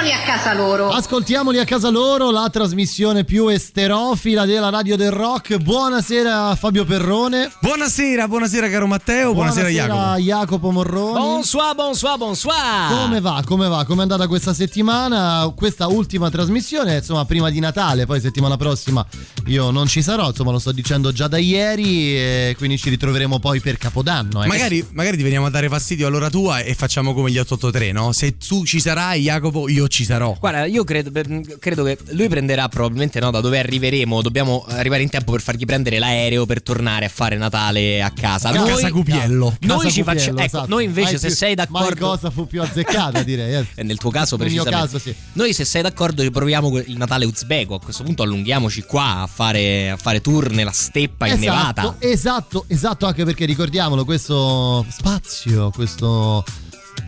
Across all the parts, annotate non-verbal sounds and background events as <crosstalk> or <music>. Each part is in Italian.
ascoltamoli a casa loro. Ascoltiamoli a casa loro, la trasmissione più esterofila della radio del rock. Buonasera Fabio Perrone. Buonasera, buonasera caro Matteo, buonasera, Buonasera Jacopo. Jacopo Morroni. Bonsoir, bonsoir, bonsoir. Come va? Come va? Come è andata questa settimana? Questa ultima trasmissione, insomma, prima di Natale, poi settimana prossima io non ci sarò, insomma, lo sto dicendo già da ieri e quindi ci ritroveremo poi per Capodanno. eh. Magari, magari ti veniamo a dare fastidio all'ora tua e facciamo come gli 883, no? Se tu ci sarai, Jacopo, io ci sarò. Guarda, io credo, credo che lui prenderà probabilmente no, da dove arriveremo. Dobbiamo arrivare in tempo per fargli prendere l'aereo per tornare a fare Natale a casa. A casa Cupiello. noi Casa ci facciamo. Ecco, esatto. noi invece, Mai se più- sei d'accordo. cosa fu più azzeccata, direi. eh. Nel tuo caso, Nel mio precisamente. caso, sì. Noi, se sei d'accordo, riproviamo il Natale uzbeko. A questo punto, allunghiamoci qua a fare, a fare tour nella steppa innevata. Esatto, esatto, esatto, anche perché ricordiamolo, questo spazio, questo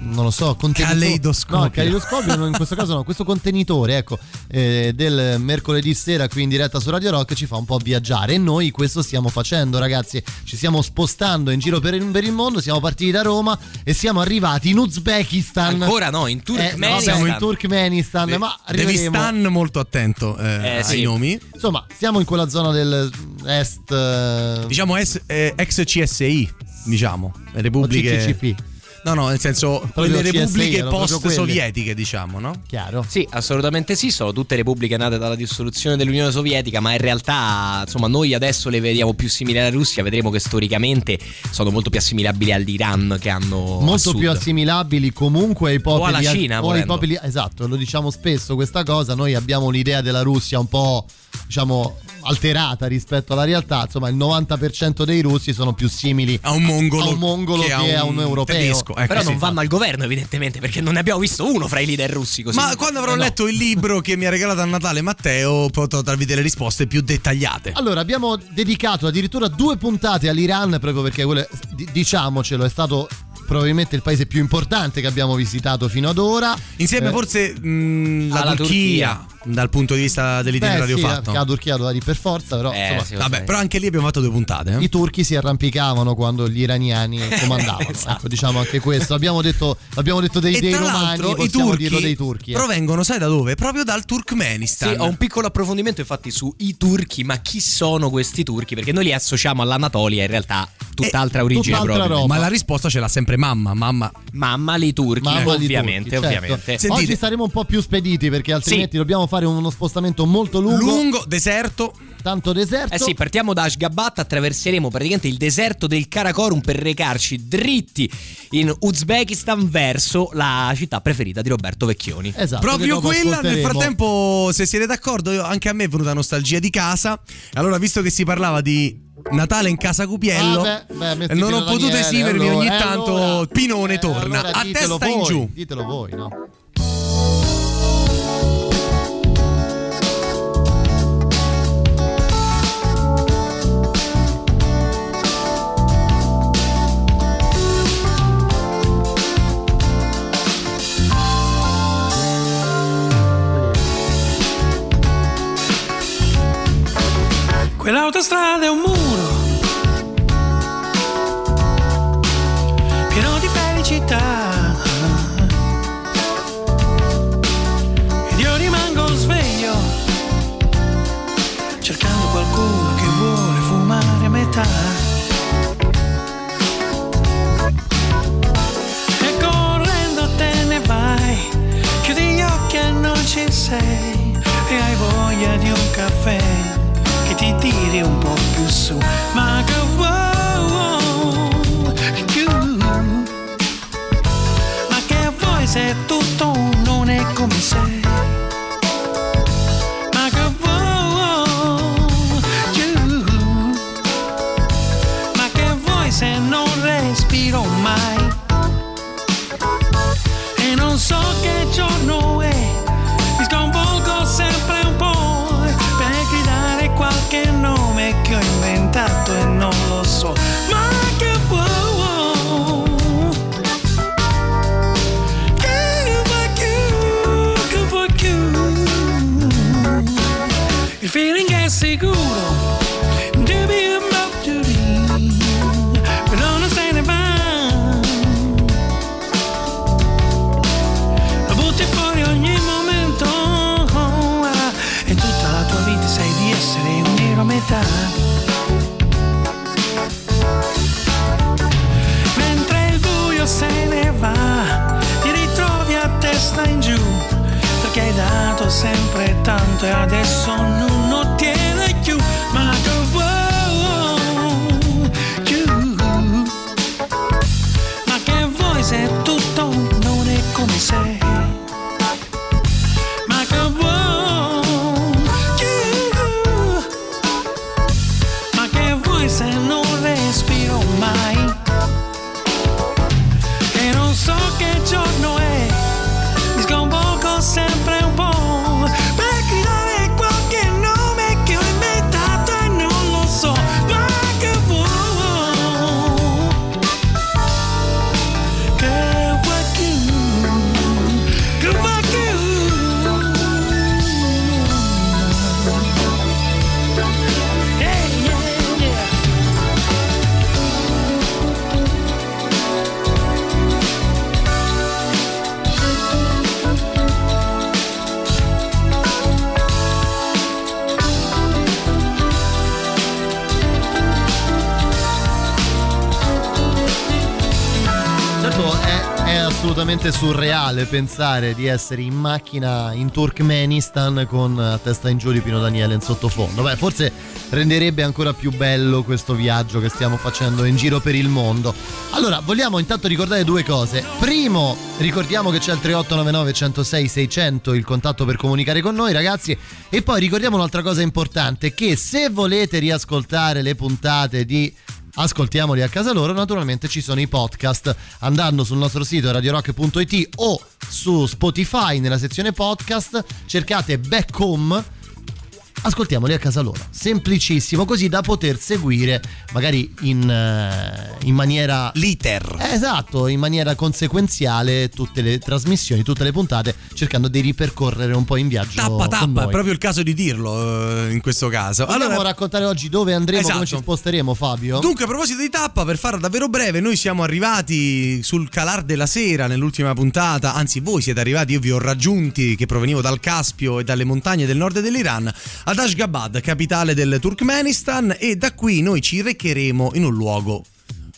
non lo so, contenitore. Caleidoscopio. No, caleidoscopio no, in questo caso no, questo contenitore, ecco, eh, del mercoledì sera qui in diretta su Radio Rock ci fa un po' viaggiare e noi questo stiamo facendo, ragazzi. Ci stiamo spostando in giro per il, per il mondo, siamo partiti da Roma e siamo arrivati in Uzbekistan. Ancora no, in Eh, no, Turkmenistan. siamo in Turkmenistan, ma Devi arriveremo. stan molto attento eh, Eh, ai sì. nomi. Insomma, siamo in quella zona dell'est eh, Diciamo es- eh, ex CSI, diciamo. Le repubbliche. CCCP. No, no, nel senso quelle CSI, repubbliche post-sovietiche, diciamo, no? Chiaro. Sì, assolutamente sì, sono tutte repubbliche nate dalla dissoluzione dell'Unione Sovietica, ma in realtà, insomma, noi adesso le vediamo più simili alla Russia, vedremo che storicamente sono molto più assimilabili all'Iran che hanno a molto sud. più assimilabili comunque ai popoli O alla Cina, o ai popoli esatto lo diciamo spesso questa cosa noi abbiamo un'idea della Russia un po' diciamo alterata rispetto alla realtà insomma il 90% dei russi sono più simili A un mongolo, a un, mongolo che, a un europeo tedesco. Ecco, Però sì. non vanno al governo, evidentemente, perché non ne abbiamo visto uno fra i leader russi così. Ma quando avrò No. letto il libro che mi ha regalato a Natale Matteo, potrò darvi delle risposte più dettagliate. allora abbiamo dedicato addirittura due puntate all'Iran proprio perché quello, di- diciamocelo è stato probabilmente il paese più importante che abbiamo visitato fino ad ora Insieme Eh, forse mh, la Alla Turchia, Turchia. Dal punto di vista dell'itinerario beh, sì, fatto. che la Turchia doveva di per forza però Eh, insomma, sì, Vabbè, però anche lì abbiamo fatto due puntate. eh. I turchi si arrampicavano quando gli iraniani <laughs> comandavano. Esatto. Ecco, diciamo anche questo. Abbiamo detto, abbiamo detto dei, E dei romani, i turchi, dirlo dei turchi. eh. provengono, sai da dove? Proprio dal Sì, Turkmenistan. ho un piccolo approfondimento infatti su i turchi, ma chi sono questi turchi? Perché noi li associamo all'Anatolia, in realtà tutt'altra origine tutt'altra proprio. roba. Ma la risposta ce l'ha sempre mamma, mamma. Mamma li turchi, Mamma ovviamente, turchi, certo. ovviamente. Sentite. Oggi saremo un po' più spediti perché altrimenti Sì. dobbiamo fare uno spostamento molto lungo, Lungo, deserto. tanto deserto. Eh sì, partiamo da Ashgabat, attraverseremo praticamente il deserto del Karakorum per recarci dritti in Uzbekistan verso la città preferita di Roberto Vecchioni. Esatto, Proprio quella, nel frattempo, se siete d'accordo, io- anche a me è venuta nostalgia di casa. Allora, visto che si parlava di Natale in casa Cupiello, Ah, beh, beh, non ho potuto esimermi allora, ogni eh, tanto. allora, Pinone eh, torna allora a testa in voi, giù. Ditelo voi, no? Quell'autostrada è un muro più su. Sempre tanto e adesso non surreale pensare di essere in macchina in Turkmenistan con a testa in giù di Pino Daniele in sottofondo. Beh, forse renderebbe ancora più bello questo viaggio che stiamo facendo in giro per il mondo. Allora, vogliamo intanto ricordare due cose. Primo, ricordiamo che c'è il 3899 106 600, il contatto per comunicare con noi, ragazzi. E poi ricordiamo un'altra cosa importante, che se volete riascoltare le puntate di ascoltiamoli a casa loro. Naturalmente ci sono i podcast andando sul nostro sito radiorock.it o su Spotify nella sezione podcast cercate Back Home. Ascoltiamoli a casa loro, semplicissimo, così da poter seguire magari in, eh, in maniera L'iter. Esatto, in maniera conseguenziale tutte le trasmissioni, tutte le puntate, cercando di ripercorrere un po' in viaggio. Tappa tappa, è proprio il caso di dirlo eh, in questo caso. Vogliamo Allora, raccontare oggi dove andremo, come Esatto. ci sposteremo, Fabio? Dunque, a proposito di tappa, per farla davvero breve, noi siamo arrivati sul calar della sera nell'ultima puntata, anzi voi siete arrivati, io vi ho raggiunti che provenivo dal Caspio e dalle montagne del nord dell'Iran, ad Ashgabat, capitale del Turkmenistan, e da qui noi ci recheremo in un luogo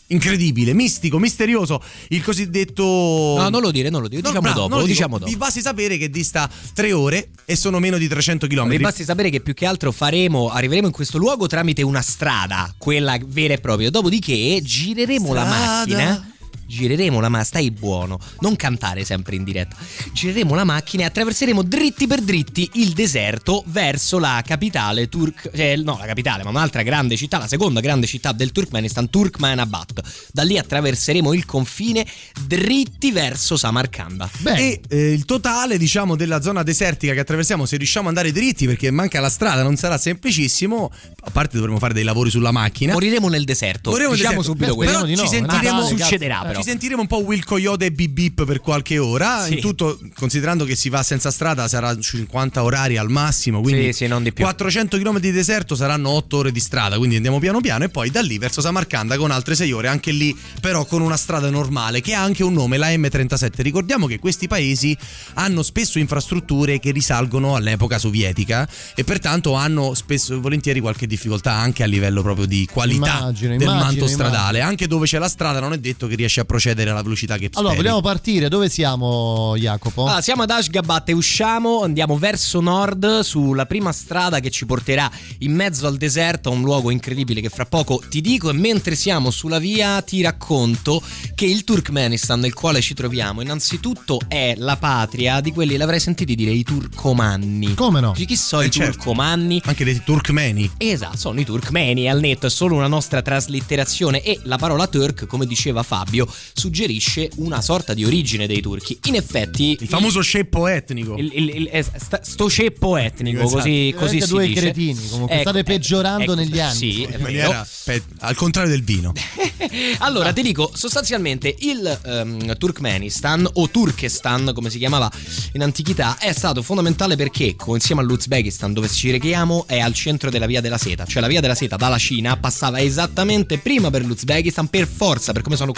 incredibile, mistico, misterioso, il cosiddetto... No, non lo dire, non lo dire, No, diciamo bravo, dopo, lo dico. diciamo dopo. Vi basti sapere che dista 3 ore e sono meno di 300 km. Vi basti sapere che più che altro faremo, arriveremo in questo luogo tramite una strada, quella vera e propria. Dopodiché gireremo la Strada. macchina. Gireremo la macchina, stai buono, non cantare sempre in diretta. Gireremo la macchina e attraverseremo dritti per dritti il deserto verso la capitale turk, cioè, no, la capitale, ma un'altra grande città, la seconda grande città del Turkmenistan, Turkmenabad. Da lì attraverseremo il confine dritti verso Samarcanda. Beh, E eh, il totale, diciamo, della zona desertica che attraversiamo, se riusciamo ad andare dritti, perché manca la strada, non sarà semplicissimo. A parte dovremo fare dei lavori sulla macchina. Moriremo nel deserto. Moriremo nel diciamo deserto. subito Beh, questo. Però di ci no, sentiremo, dai, succederà cazzo, però. ci sentiremo un po' Will Coyote e Bip Bip per qualche ora. Sì. In tutto, considerando che si va senza strada, sarà 50 orari al massimo. Quindi Sì, sì, non di più. 400 km di deserto saranno 8 ore di strada. Quindi andiamo piano piano. E poi da lì verso Samarcanda con altre 6 ore. Anche lì, però, con una strada normale che ha anche un nome, la M37. Ricordiamo che questi paesi hanno spesso infrastrutture che risalgono all'epoca sovietica e pertanto hanno spesso e volentieri qualche difficoltà anche a livello proprio di qualità Immagino, del immagino, manto stradale. immagino. Anche dove c'è la strada non è detto che riesci a procedere alla velocità che Allora, speri. vogliamo partire. Dove siamo, Jacopo? Ah, siamo ad Ashgabat e usciamo, andiamo verso nord sulla prima strada che ci porterà in mezzo al deserto, a un luogo incredibile che fra poco ti dico e mentre siamo sulla via ti racconto che il Turkmenistan nel quale ci troviamo innanzitutto è la patria di quelli, l'avrei sentiti dire, i turcomanni. Come no? Dici chi so Eh, i certo. turcomanni? Anche dei turkmeni. Esatto, sono i turkmeni al netto, è solo una nostra traslitterazione e la parola turk, come diceva Fabio, suggerisce una sorta di origine dei turchi. In effetti Il famoso ceppo etnico. il, il- il- sta- sto ceppo etnico, Esatto. così, così si due dice. cretini, comunque, Ecco, state peggiorando ecco, negli anni. Sì, è maniera pe- al contrario del vino. <laughs> Allora, ti dico, sostanzialmente il ehm, Turkmenistan o Turkestan, come si chiamava in antichità, è stato fondamentale perché, insieme all'Uzbekistan, dove ci rechiamo, è al centro della via della seta. Cioè la via della seta dalla Cina passava esattamente prima per l'Uzbekistan, per forza, per come sono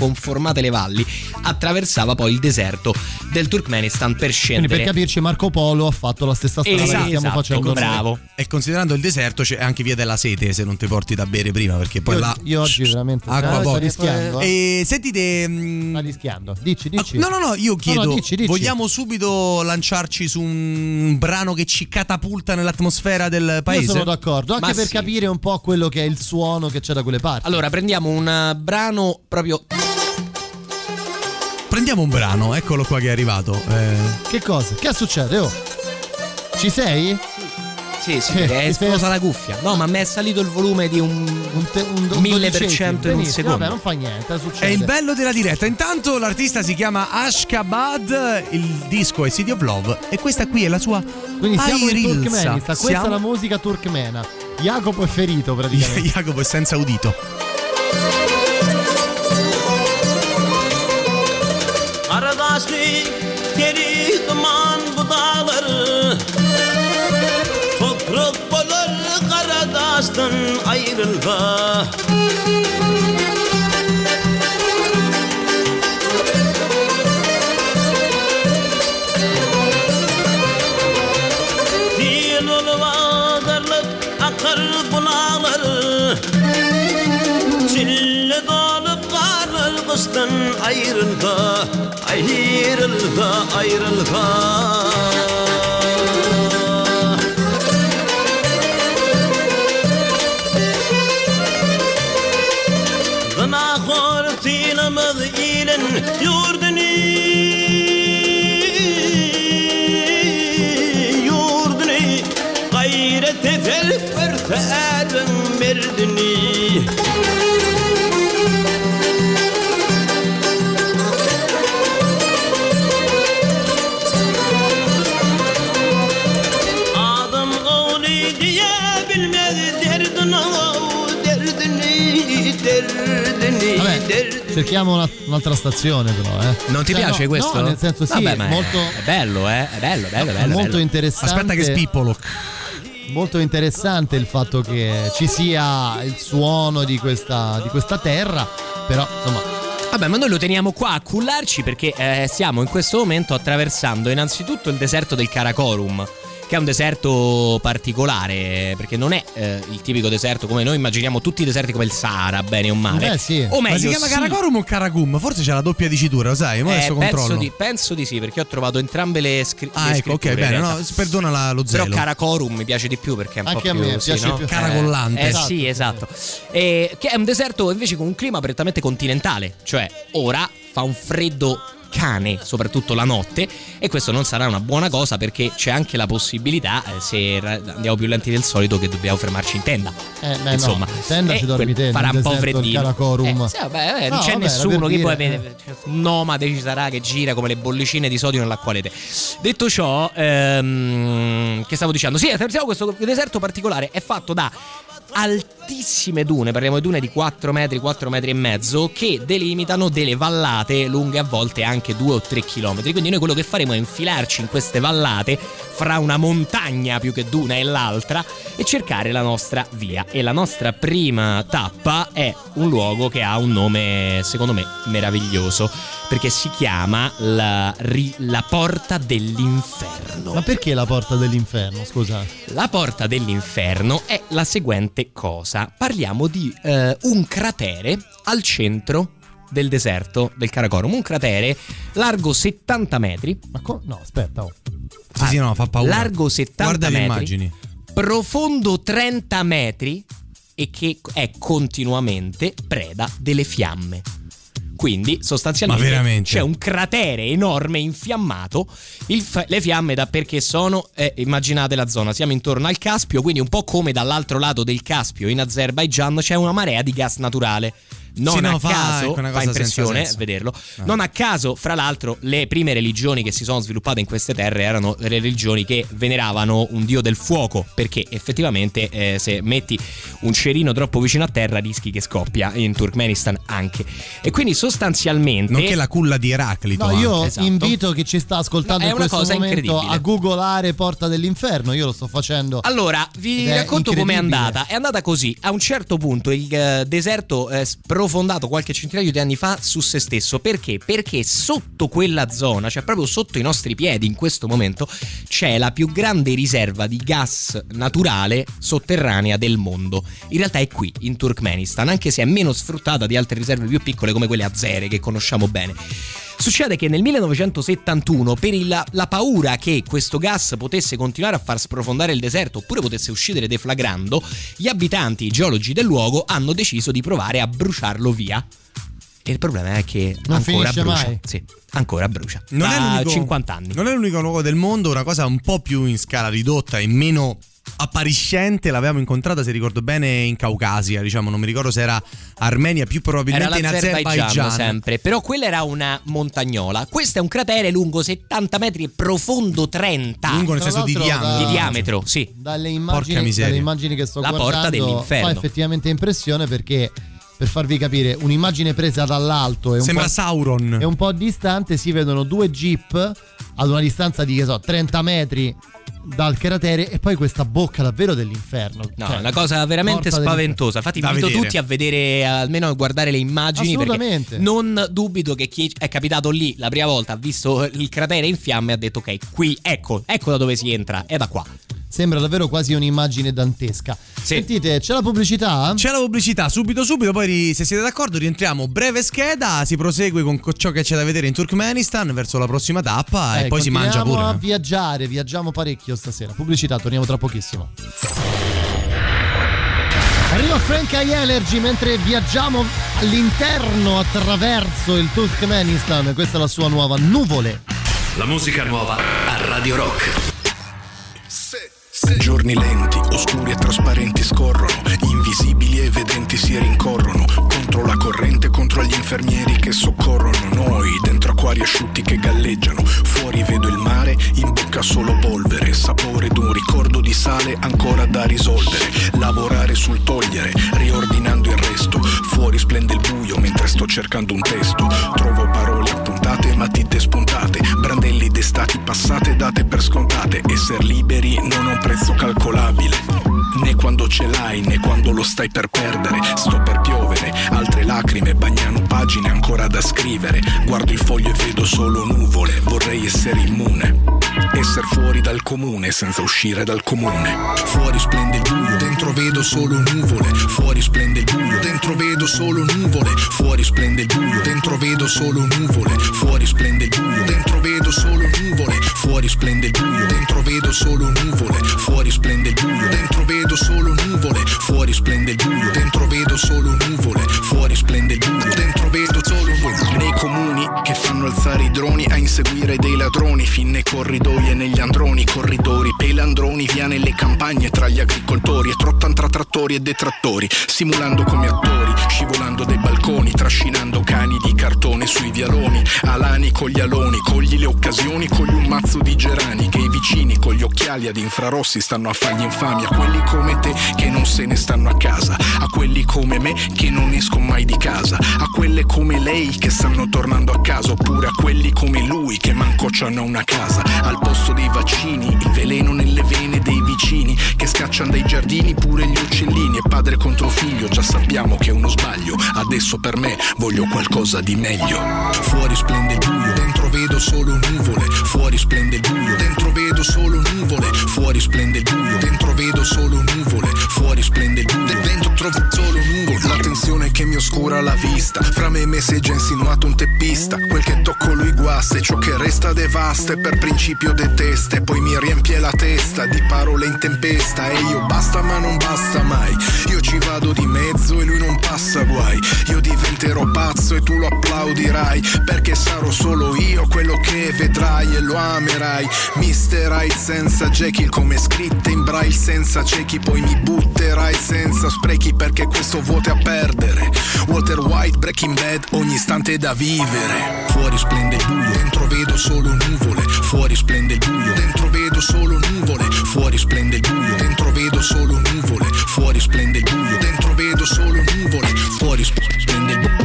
conformate le valli, attraversava poi il deserto del Turkmenistan per Quindi scendere. per capirci Marco Polo ha fatto la stessa strada Esatto, che stiamo esatto, facendo noi. bravo. E considerando il deserto c'è anche via della sete se non ti porti da bere prima perché poi Io, là io oggi veramente acqua sto rischiando. eh. E sentite mm, Sta rischiando. Dici, dici. No, no, no, io chiedo, no, dici, dici. vogliamo subito lanciarci su un brano che ci catapulta nell'atmosfera del Io paese? sono d'accordo, anche Ma per sì. capire un po' quello che è il suono che c'è da quelle parti. Allora, prendiamo un brano proprio Prendiamo un brano, eccolo qua che è arrivato. Eh, Che cosa? Che succede? Oh. Ci sei? Sì, sì, perché è esplosa la cuffia. No, ma mi è salito il volume di un, Un, te- un do- 1000% dodicesimo. in un secondo. Vabbè, non fa niente, succede. è il bello della diretta. Intanto l'artista si chiama Ashkabad, il disco è City of Love e questa qui è la sua Quindi siamo in Airilza. Turkmenistan, questa Siamo- è la musica turkmena. Jacopo è ferito praticamente. <laughs> Jacopo è senza udito. geçti geri duman budaları Toprak olur karadastan ayrılma Dil olva darlık akar bunaları Çilli dosttan ayrılma Ayrılma ayrılma Bana hortinamız ilin yurdu cerchiamo una- un'altra stazione però, eh. Non ti Cioè, piace no, questo? No, nel senso sì, Vabbè, ma è- molto, è bello, eh? È bello, bello, bello. molto bello. interessante. Aspetta che spippolo. Molto interessante il fatto che ci sia il suono di questa, di questa terra, però insomma Vabbè, ma noi lo teniamo qua a cullarci perché eh, stiamo in questo momento attraversando innanzitutto il deserto del Karakorum. Che è un deserto particolare, perché non è eh, il tipico deserto come noi immaginiamo tutti i deserti come il Sahara, bene o male. Beh, sì. O meglio, Ma si chiama sì. Karakorum o Karagum? Forse c'è la doppia dicitura, lo sai? Ma Eh, adesso penso, controllo. di, penso di sì, perché ho trovato entrambe le, scri- Ah, le ecco, ok, bene. No, perdona la- lo Però zelo. Karakorum mi piace di più perché è un Anche po' a più, me sì, piace no? più. Caracollante. Eh, Esatto. sì, esatto. Eh, che è un deserto invece con un clima prettamente continentale, cioè ora fa un freddo cane, soprattutto la notte, e questo non sarà una buona cosa perché c'è anche la possibilità, eh, se andiamo più lenti del solito, che dobbiamo fermarci in tenda. eh, beh, Insomma, no, tenda eh, ci dormi te, farà un po' freddino. Eh, sì, vabbè, eh, No, non c'è vabbè, nessuno che poi dire, un nomade ci sarà che gira come le bollicine di sodio nell'acqualete. Detto ciò, ehm, che stavo dicendo? Sì, attraversiamo questo deserto particolare, è fatto da altissime dune, parliamo di dune di 4 metri, 4 metri e mezzo, che delimitano delle vallate lunghe a volte anche 2 o 3 chilometri. Quindi noi quello che faremo è infilarci in queste vallate fra una montagna più che duna e l'altra e cercare la nostra via. E la nostra prima tappa è un luogo che ha un nome, secondo me, meraviglioso, perché si chiama la, ri- la Porta dell'Inferno. Ma perché la porta dell'inferno, scusa? La porta dell'inferno è la seguente cosa. Parliamo di eh, un cratere al centro del deserto del Karakorum. Un cratere largo 70 metri, Ma co- no, aspetta, oh. Sì, sì, no, fa paura. largo 70 Guarda le metri, immagini. profondo 30 metri e che è continuamente preda delle fiamme. Quindi sostanzialmente c'è un cratere enorme infiammato, fa- le fiamme da perché sono, eh, immaginate la zona, siamo intorno al Caspio, quindi un po' come dall'altro lato del Caspio in Azerbaigian c'è una marea di gas naturale. Non Sì, no, a fa- caso fa impressione senza senso. vederlo. Ah. Non a caso, fra l'altro, le prime religioni che si sono sviluppate in queste terre erano le religioni che veneravano un dio del fuoco, perché effettivamente eh, se metti un cerino troppo vicino a terra rischi che scoppia in Turkmenistan anche. E quindi sostanzialmente Nonché la culla di Eraclito. No, io esatto. invito chi ci sta ascoltando No, è in una questo cosa incredibile. a googolare Porta dell'Inferno. Io lo sto facendo. Allora, vi racconto com'è andata. È andata così. A un certo punto il eh, deserto è sprofondato qualche centinaio di anni fa su se stesso. Perché? Perché sotto quella zona, cioè proprio sotto i nostri piedi in questo momento, c'è la più grande riserva di gas naturale sotterranea del mondo. In realtà è qui, in Turkmenistan, anche se è meno sfruttata di altre riserve più piccole come quelle azere che conosciamo bene. Succede che nel 1971, per il- la paura che questo gas potesse continuare a far sprofondare il deserto oppure potesse uscire deflagrando, gli abitanti, i geologi del luogo hanno deciso di provare a bruciarlo via. E il problema è che Non ancora finisce brucia. mai. Sì, ancora brucia. Non è da l'unico- 50 anni. Non è l'unico luogo del mondo, una cosa un po' più in scala ridotta e meno appariscente l'avevamo incontrata se ricordo bene in Caucasia diciamo non mi ricordo se era Armenia più Era probabilmente in Azerbaigian sempre, però quella era una montagnola. Questo è un cratere lungo 70 metri e profondo 30. lungo nel Tra senso di diametro da- di diametro, sì. Dalle Porca immagini, miseria. dalle immagini che sto La porta dell'inferno. fa effettivamente impressione perché per farvi capire un'immagine presa dall'alto e un, sembra po', Sauron e un po' distante si vedono due jeep ad una distanza di che so 30 metri dal cratere e poi questa bocca davvero dell'inferno. No, Cioè, è una cosa veramente spaventosa. Infatti, invito vedere. tutti a vedere, almeno a guardare le immagini. Assolutamente. Perché non dubito che chi è capitato lì la prima volta, ha visto il cratere in fiamme, ha detto: Ok, qui ecco, ecco da dove si entra, è da qua. Sembra davvero quasi un'immagine dantesca. Sì. Sentite, c'è la pubblicità? C'è la pubblicità subito subito, poi se siete d'accordo rientriamo breve scheda, si prosegue con co- ciò che c'è da vedere in Turkmenistan verso la prossima tappa Eh, e poi si mangia continuiamo pure. a viaggiare, viaggiamo parecchio stasera. Pubblicità, torniamo tra pochissimo. Arriva Frank High Energy mentre viaggiamo all'interno attraverso il Turkmenistan. Questa è la sua nuova nuvole. La musica nuova a Radio Rock. Giorni lenti, oscuri e trasparenti scorrono, invisibili e vedenti si rincorrono, contro la corrente, contro gli infermieri che soccorrono noi, dentro acquari asciutti che galleggiano, fuori vedo il mare, in bocca solo polvere, sapore d'un ricordo di sale ancora da risolvere, lavorare sul togliere, riordinando il resto, fuori splende il buio mentre sto cercando un testo, trovo parole appuntate, matite spuntate, brandelli d'estati passate date per scontate, esser liberi non ha un prezzo calcolabile, né quando ce l'hai né quando lo stai per perdere, sto per piovere, altre lacrime bagnano pagine ancora da scrivere, guardo il foglio e vedo solo nuvole, vorrei essere immune, esser fuori dal comune senza uscire dal comune, fuori splende il buio, dentro vedo solo nuvole, fuori splende il buio, dentro vedo solo nuvole, fuori splende il buio, dentro vedo solo nuvole, fuori splende il buio, dentro vedo solo nuvole, fuori splende il buio, dentro vedo solo nuvole, fuori splende il buio, dentro vedo solo nuvole, fuori splende il buio, dentro vedo solo nuvole, fuori splende il buio, dentro vedo solo nuvole. Nei comuni che fanno alzare i droni a inseguire dei ladroni, fin nei corridoi e negli androni, corridori, pelandroni, via nelle campagne tra gli agricoltori e trottan tra trattori e detrattori, simulando come attori, scivolando dai balconi, trascinando cani di cartone sui vialoni, alani con gli aloni, cogli le occasioni, cogli un mazzo di gerani, che i vicini con gli occhiali ad infrarossi stanno a fargli infami, a quelli come te che non se ne stanno a casa, a quelli come me che non escono mai di casa, a quelle come lei che stanno tornando a casa, oppure a quelli come lui che manco c'hanno una casa, al posto dei vaccini, il veleno nelle vene dei vicini, che scacciano dai giardini pure gli uccellini, e padre contro figlio, già sappiamo che uno sbaglio, adesso per me voglio qualcosa di meglio, fuori splende il buio, dentro vedo solo nuvole, fuori splende il buio, dentro vedo solo nuvole, fuori splende il buio, dentro vedo solo nuvole, fuori splende il buio, dentro trovo solo nuvole, la tensione che mi oscura la vista, fra me e me è già insinuato un teppista, quel che tocco lui guasta e ciò che resta devasta. E per principio detesta e poi mi riempie la testa di parole in tempesta. E io basta ma non basta mai, io ci vado di mezzo e lui non passa guai, io diventerò pazzo e tu lo applaudirai. Perché sarò solo io quello che vedrai e lo amerai, Mister Hyde senza Jekyll come scritte in braille senza ciechi poi mi butterai senza sprechi perché questo vuote a perdere, Walter White, Breaking Bad, ogni istante da vivere. Fuori splende il buio, dentro vedo solo nuvole. Fuori splende il buio, dentro vedo solo nuvole. Fuori splende il buio, dentro vedo solo nuvole. Fuori splende il buio, dentro vedo solo nuvole. Fuori splende il buio.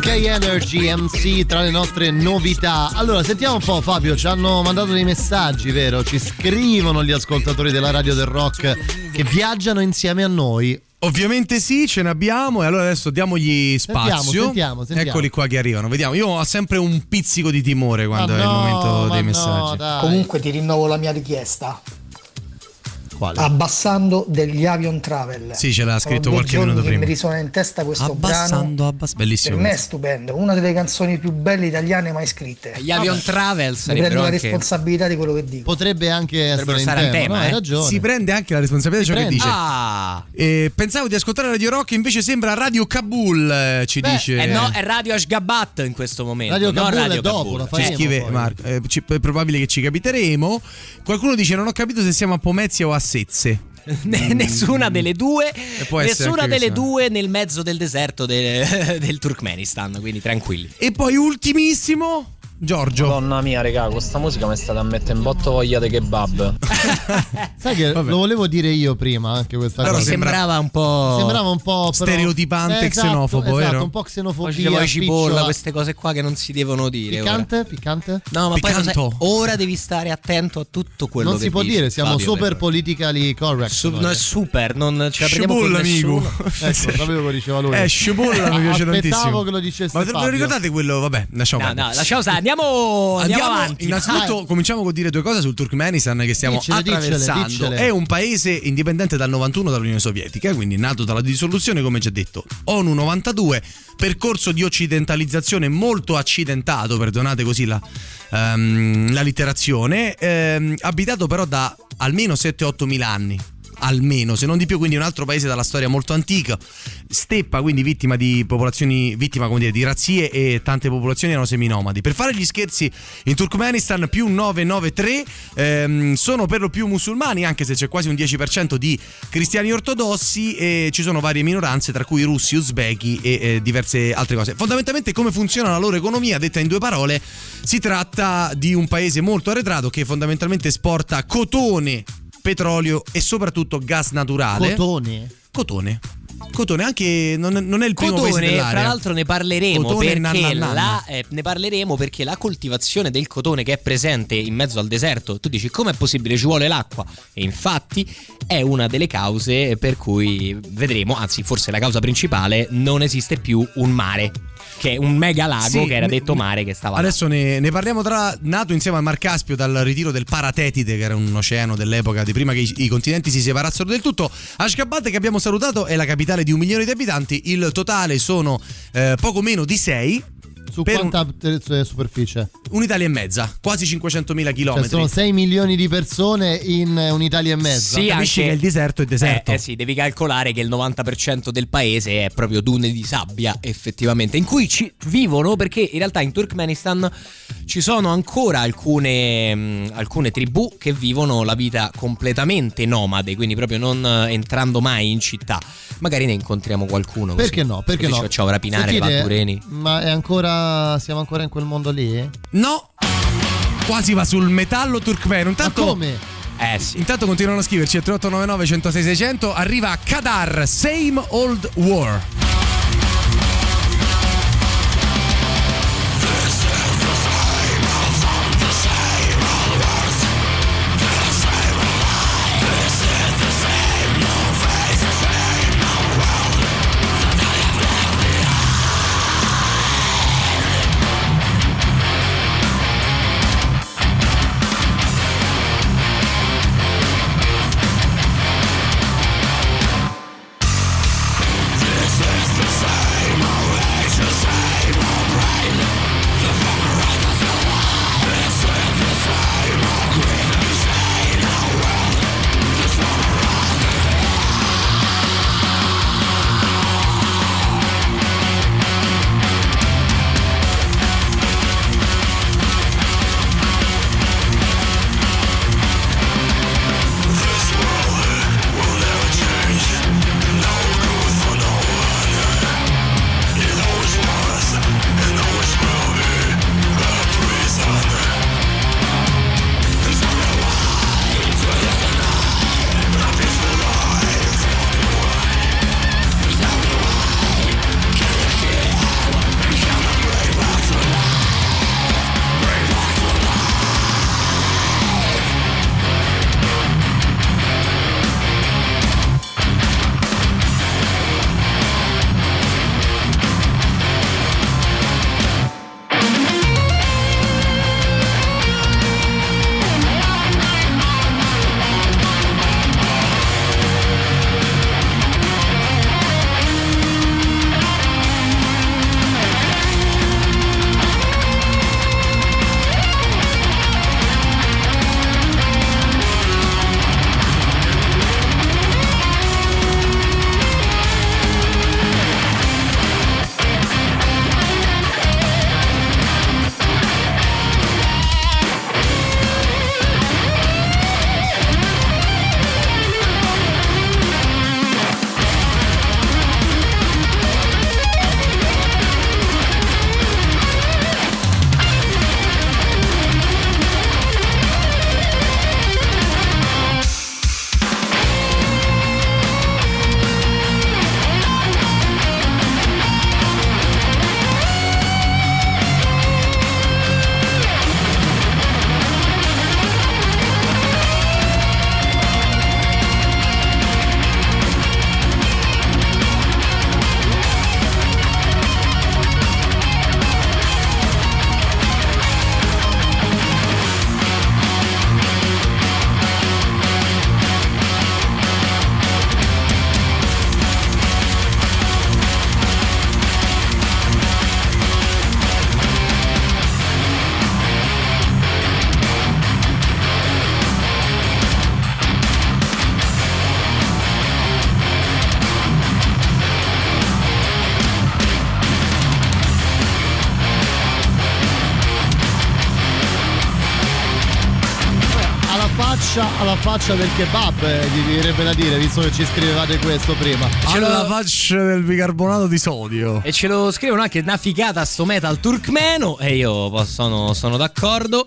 K Energy MC tra le nostre novità. Allora, sentiamo un po', Fabio. Ci hanno mandato dei messaggi, vero? Ci scrivono gli ascoltatori della radio del rock che viaggiano insieme a noi. Ovviamente sì, ce ne abbiamo e allora adesso diamogli spazio. Sentiamo, sentiamo, sentiamo. Eccoli qua che arrivano, vediamo. Io ho sempre un pizzico di timore quando Ma è il no, momento ma dei no, messaggi. dai. Comunque ti rinnovo la mia richiesta. Quale? Abbassando degli Avion Travel. Sì, ce l'ha scritto qualche minuto che prima. mi risuona in testa questo Abbassando, brano. abbass- Per bellissimo. me è stupendo, una delle canzoni più belle italiane mai scritte. Gli Avion Travel Mi prendo la responsabilità di quello che dico. Potrebbe anche essere Potrebbero stare in tema, tema, no? Hai eh. ragione. Si prende anche la responsabilità di ciò che prende. dice. Ah! Eh, pensavo di ascoltare Radio Rock, invece sembra Radio Kabul, eh, ci Beh, dice. Eh no, è Radio Ashgabat in questo momento. Radio non Kabul è Radio dopo, Kabul. la Ci faremo scrive poi. Marco, eh, ci- è probabile che ci capiteremo. Qualcuno dice: Non ho capito se siamo a Pomezia o a Sezze. <laughs> Ne- nessuna delle due, nessuna delle due nel mezzo del deserto de- <laughs> del Turkmenistan, quindi tranquilli. E poi, ultimissimo, Giorgio. Madonna mia, regà, questa musica mi è stata a mettere in botto voglia di kebab. <laughs> Sai che Vabbè. lo volevo dire io prima anche questa Però Mi cosa. sembra- sembrava un po'. Sembrava un po' però- Stereotipante, Eh, esatto, xenofobo, esatto, vero? un po' Poi xenofobia. ci vuoi cipolla, queste cose qua che non si devono dire. ora. Piccante? Piccante? No, ma poi lo sai, Piccanto. ora devi stare attento a tutto quello non che si può dici, dire, siamo Fabio, super per- politically correct. Su- no, è super, non ce la prendiamo con amico. nessuno. <laughs> Ecco, sapevo che lo diceva lui. Eh, scibolla mi piace Aspettavo tantissimo. che lo dicesse Ma ve lo ricordate quello? Vabbè, lasciamo No, no, lasciamo stare. Andiamo, andiamo, avanti. innanzitutto Vai. cominciamo con dire due cose sul Turkmenistan che stiamo Diccele, diccele, attraversando. diccele. È un paese indipendente dal 91 dall'Unione Sovietica, quindi nato dalla dissoluzione, come già detto. ONU 92, percorso di occidentalizzazione molto accidentato, perdonate così la, ehm, la literazione, ehm, abitato però da almeno 7-8 mila anni. Almeno, se non di più, quindi un altro paese dalla storia molto antica. Steppa, quindi vittima di popolazioni, vittima dire, di razzie e tante popolazioni erano seminomadi. Per fare gli scherzi, in Turkmenistan più 993 ehm, sono per lo più musulmani, anche se c'è quasi un 10% di cristiani ortodossi e ci sono varie minoranze, tra cui russi, uzbeki e eh, diverse altre cose. Fondamentalmente come funziona la loro economia, detta in due parole, si tratta di un paese molto arretrato che fondamentalmente esporta cotone, petrolio e soprattutto gas naturale. Cotone. Cotone. Cotone, anche non, non è il primo paese Cotone, dell'area. fra l'altro ne parleremo Cotone perché nanna nanna. la, eh, ne parleremo perché la coltivazione del cotone che è presente in mezzo al deserto, tu dici com'è possibile ci vuole l'acqua e infatti è una delle cause per cui vedremo, anzi forse la causa principale, non esiste più un mare, che è un mega lago Sì, che era detto mare che stava. Adesso ne, ne parliamo tra nato insieme al Mar Caspio dal ritiro del Paratetide, che era un oceano dell'epoca di prima che i, i continenti si separassero del tutto. Ashgabat, che abbiamo salutato, è la capitale di un milione di abitanti. Il totale sono eh, poco meno di 6. Su per un- quanta eh, superficie? un'Italia e mezza, quasi 500.000 Cioè, chilometri. sono 6 milioni di persone in eh, un'Italia e mezza. Sì, Capisci anche- che il deserto è deserto. Eh, eh sì, devi calcolare che il 90% del paese è proprio dune di sabbia, effettivamente, in cui ci vivono perché in realtà in Turkmenistan ci sono ancora alcune, mh, alcune tribù che vivono la vita completamente nomade, quindi proprio non eh, entrando mai in città. Magari ne incontriamo qualcuno. così. Perché no? Perché Così no? ci facciamo rapinare le Sentite, Valtureni. Ma è ancora. Siamo ancora in quel mondo lì? No, quasi va sul metallo turkmeno. Intanto, Ma come? Eh sì. Intanto continuano a scriverci al 3899 106 600 arriva Kadar Same Old War. Faccia del kebab, eh, gli direbbe da dire, visto che ci scrivevate questo prima. Ce la faccia del bicarbonato di sodio. E ce lo scrivono anche una figata sto metal turkmeno e io sono, sono d'accordo.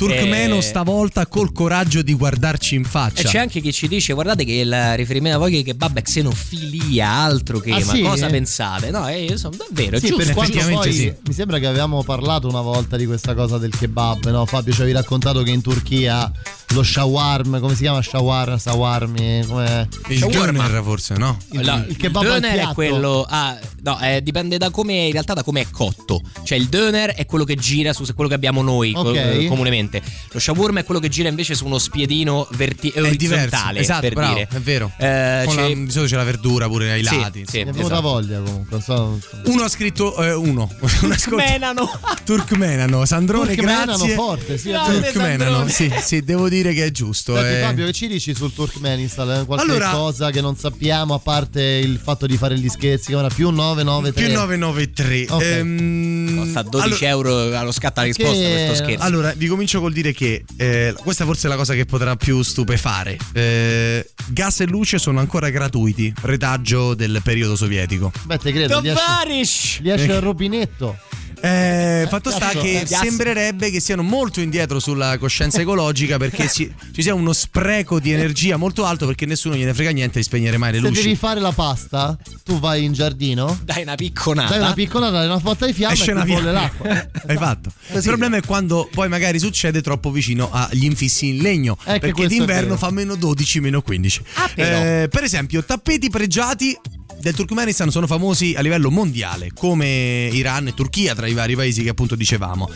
Turkmeno E- stavolta col coraggio di guardarci in faccia. E c'è anche chi ci dice: Guardate che il riferimento a voi che kebab è xenofilia, altro che. Ah, ma sì? cosa pensate? No, eh, io sono davvero, Sì, giusto. poi sì. mi sembra che avevamo parlato una volta di questa cosa del kebab, no? Fabio ci avevi raccontato che in Turchia lo shawarm, come si chiama shawarm, shawarmi, come Il. Gunner forse, no? il, La- il kebab al döner è quello. Ah, no, eh, dipende da come. In realtà, da come è cotto. Cioè, il döner è quello che gira su quello che abbiamo noi co- Ok. Comunemente. Lo shawarma è quello che gira invece su uno spiedino verti- È diverso. orizzontale. Esatto, per bravo, dire. è vero. Eh, Con la- c'è- di solito c'è la verdura pure ai Sì, lati. sì. È venuta esatto. voglia comunque. so- Uno ha scritto eh, uno. Un ascolto- Menano. Turkmenano, Sandrone, Turkmenano grazie. forte, sì. Turkmenano, sì, sì, devo dire che è giusto. Senti, eh. Fabio, che ci dici sul Turkmenistan? Qualche Allora- cosa che non sappiamo, a parte il fatto di fare gli scherzi, ora più 993. Più 993. Ok. Ehm, Costa 12 allora- euro allo scatto alla risposta Che- questo scherzo. Allora, vi comincio col dire che eh, questa forse è la cosa che potrà più stupefare. Eh, gas e luce sono ancora gratuiti, retaggio del periodo sovietico. Beh, te credo, gli esce, esce il rubinetto. Eh, fatto sta che eh, sembrerebbe che siano molto indietro sulla coscienza ecologica perché si- ci sia uno spreco di energia molto alto perché nessuno gliene frega niente di spegnere mai le Se luci. devi fare la pasta, tu vai in giardino, Dai una picconata. dai una piccolata, dai una fotta di fiamma Esce e ti bolle l'acqua. Hai fatto. Il problema è quando poi magari succede troppo vicino agli infissi in legno. Eh, perché d'inverno fa meno 12, meno 15. Ah. Eh, per esempio, tappeti pregiati del Turkmenistan sono famosi a livello mondiale, come Iran e Turchia, tra i vari paesi che appunto dicevamo.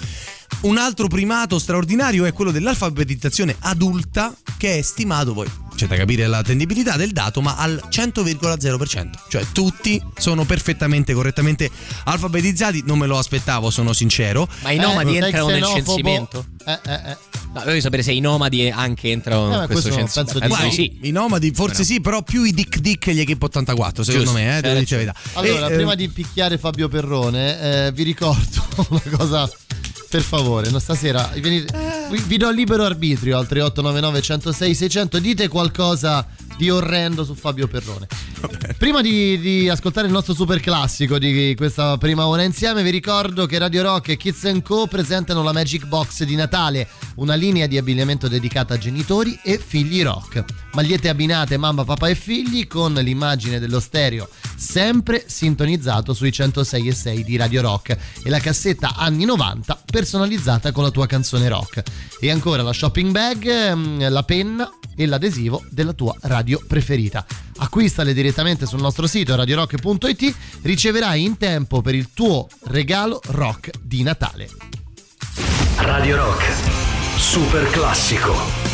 Un altro primato straordinario è quello dell'alfabetizzazione adulta, che è stimato, poi c'è da capire la tendibilità del dato, ma al 100,0%. Cioè tutti sono perfettamente, correttamente alfabetizzati. Non me lo aspettavo, sono sincero. Ma i nomadi Eh, entrano nel censimento? Eh, eh, eh. No, voglio sapere se i nomadi anche entrano Eh, in questo questo censimento. penso di Penso sì. I nomadi forse Bueno. sì, però più i Dick Dick e gli Equipe 84, secondo Giusto, me, eh, c'hai devo dire la verità. Allora, E, eh, prima di picchiare Fabio Perrone, eh, vi ricordo <laughs> una cosa. Per favore, no, stasera venite- vi, vi do libero arbitrio al 3899 106 600. Dite qualcosa di orrendo su Fabio Perrone. Prima di, di ascoltare il nostro super classico di questa prima ora insieme, vi ricordo che Radio Rock e Kids Co presentano la Magic Box di Natale, una linea di abbigliamento dedicata a genitori e figli rock. Magliette abbinate mamma, papà e figli con l'immagine dello stereo sempre sintonizzato sui 106 e 6 di Radio Rock e la cassetta anni 90 personalizzata con la tua canzone rock. E ancora la shopping bag, ehm, la penna e l'adesivo della tua radio preferita. Acquistale direttamente sul nostro sito radiorock.it, riceverai in tempo per il tuo regalo rock di Natale. Radio Rock. Super classico.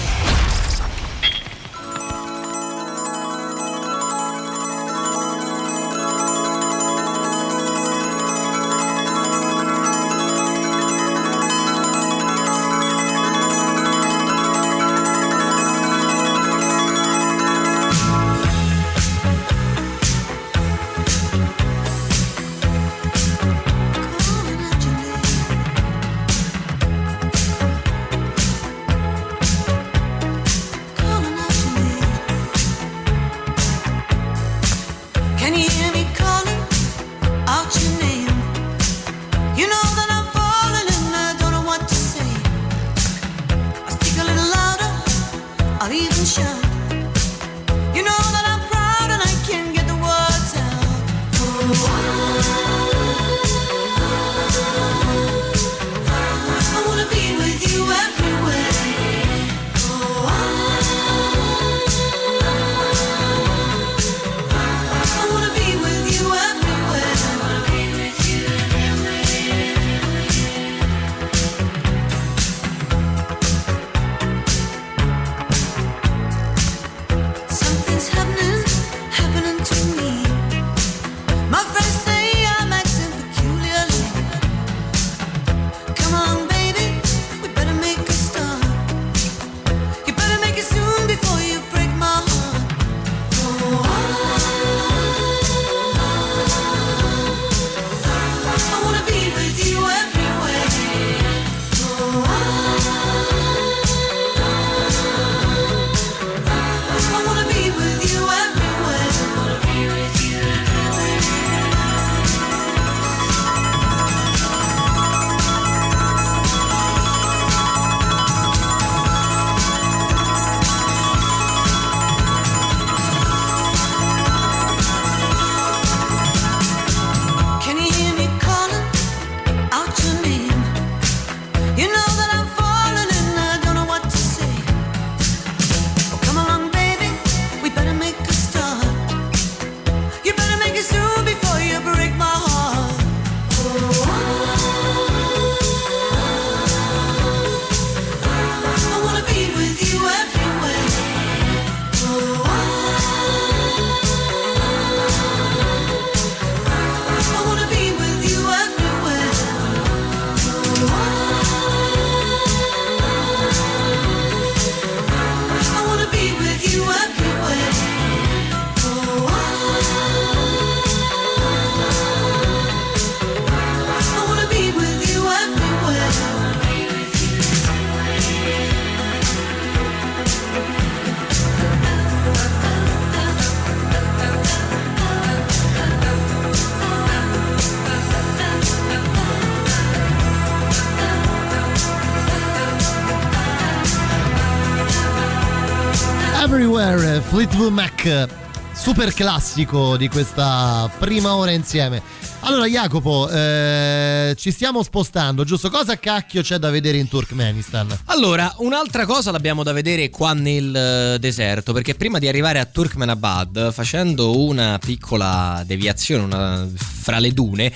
Fleetwood Mac, super classico di questa prima ora insieme. Allora Jacopo, eh, ci stiamo spostando, giusto? Cosa cacchio c'è da vedere in Turkmenistan? Allora, un'altra cosa l'abbiamo da vedere qua nel eh, deserto, perché prima di arrivare a Turkmenabad, facendo una piccola deviazione una- fra le dune,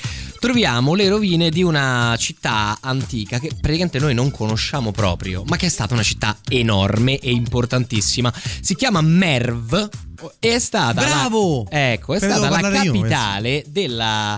troviamo le rovine di una città antica che praticamente noi non conosciamo proprio, ma che è stata una città enorme e importantissima. Si chiama Merv e è stata la- Bravo! ecco, è ne stata la parlare io, capitale della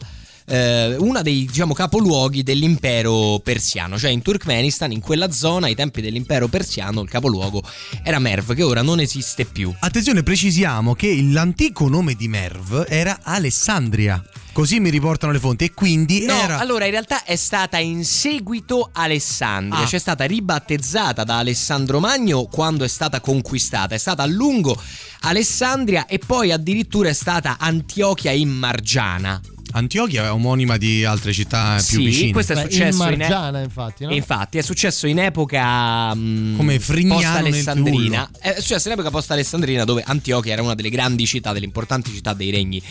eh, una dei diciamo capoluoghi dell'impero persiano, cioè in Turkmenistan, in quella zona, ai tempi dell'impero persiano, il capoluogo era Merv, che ora non esiste più. Attenzione, precisiamo che l'antico nome di Merv era Alessandria. Così mi riportano le fonti. E quindi No, era. allora in realtà è stata in seguito Alessandria, Ah. cioè è stata ribattezzata da Alessandro Magno quando è stata conquistata, è stata a lungo Alessandria e poi addirittura è stata Antiochia in Margiana. Antiochia è omonima di altre città più sì, vicine. questo è Beh, successo in in, Margiana, infatti, no? Infatti è successo in epoca mh, Come Frignano alessandrina. È successo in epoca post alessandrina dove Antiochia era una delle grandi città, delle importanti città dei regni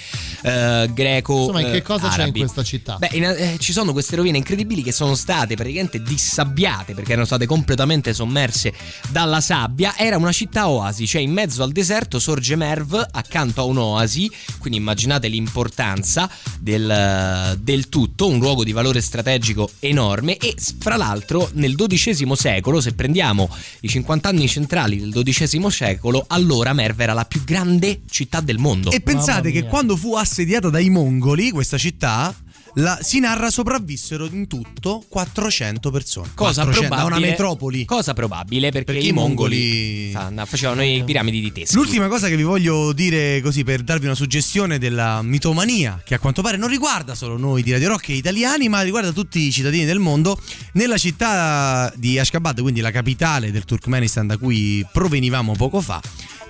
eh, greco. Insomma, in che eh, cosa c'è in questa città? Beh, in- eh, ci sono queste rovine incredibili che sono state praticamente dissabbiate perché erano state completamente sommerse dalla sabbia. Era una città oasi, cioè in mezzo al deserto sorge Merv accanto a un'oasi, quindi immaginate l'importanza del, del tutto, un luogo di valore strategico enorme e fra l'altro nel XII secolo, se prendiamo i 50 anni centrali del XII secolo, allora Merv era la più grande città del mondo. E pensate che quando fu assediata dai mongoli, questa città. La- si narra sopravvissero in tutto 400 persone. Cosa 400, probabile? da una metropoli. Cosa probabile perché, Perché i mongoli, mongoli- facevano i piramidi di teschi. L'ultima cosa che vi voglio dire così per darvi una suggestione della mitomania, che a quanto pare non riguarda solo noi di Radio Rock e italiani, ma riguarda tutti i cittadini del mondo. Nella città di Ashgabat, quindi la capitale del Turkmenistan da cui provenivamo poco fa,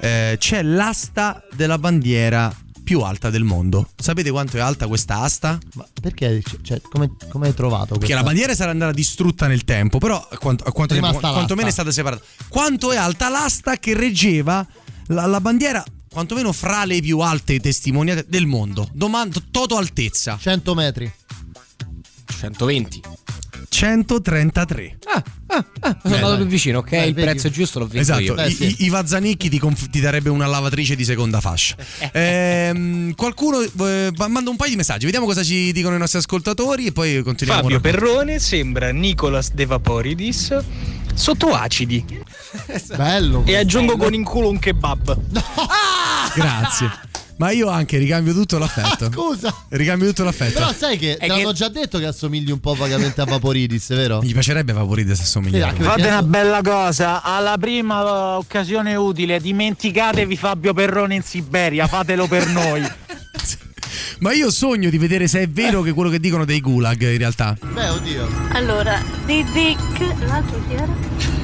eh, c'è l'asta della bandiera più alta del mondo. Sapete quanto è alta questa asta? Ma perché? Cioè, come, come hai trovato Perché questa? la bandiera sarà andata distrutta nel tempo, però a quanto, a quanto tempo, quantomeno è stata separata. Quanto è alta l'asta che reggeva la, la bandiera, quantomeno fra le più alte testimoniate del mondo? Domando, toto altezza. 100 metri. 120. 133. Ah, ah, ah, sono Eh, andato più vicino, ok? Dai, il vedi. prezzo giusto l'ho vinto Esatto, io. Beh, I, sì. i- i Vazzanicchi ti, conf- ti darebbe una lavatrice di seconda fascia. <laughs> Ehm, qualcuno eh, manda un paio di messaggi, vediamo cosa ci dicono i nostri ascoltatori e poi continuiamo. Fabio. Perrone sembra Nicolas De Vaporidis sotto acidi. <laughs> Bello. E aggiungo con in culo un kebab. Grazie. <laughs> Ma io anche ricambio tutto l'affetto. <laughs> Scusa. Ricambio tutto l'affetto. Però sai che È ti hanno che- già detto che assomigli un po' vagamente a Vaporidis, vero? Gli piacerebbe Vaporide se Sì, Fate una bella cosa, alla prima occasione utile, dimenticatevi Fabio Perrone in Siberia, fatelo per noi. <laughs> Ma io sogno di vedere se è vero che quello che dicono dei gulag in realtà. Beh, oddio. Allora, di Dick, l'altro chi era?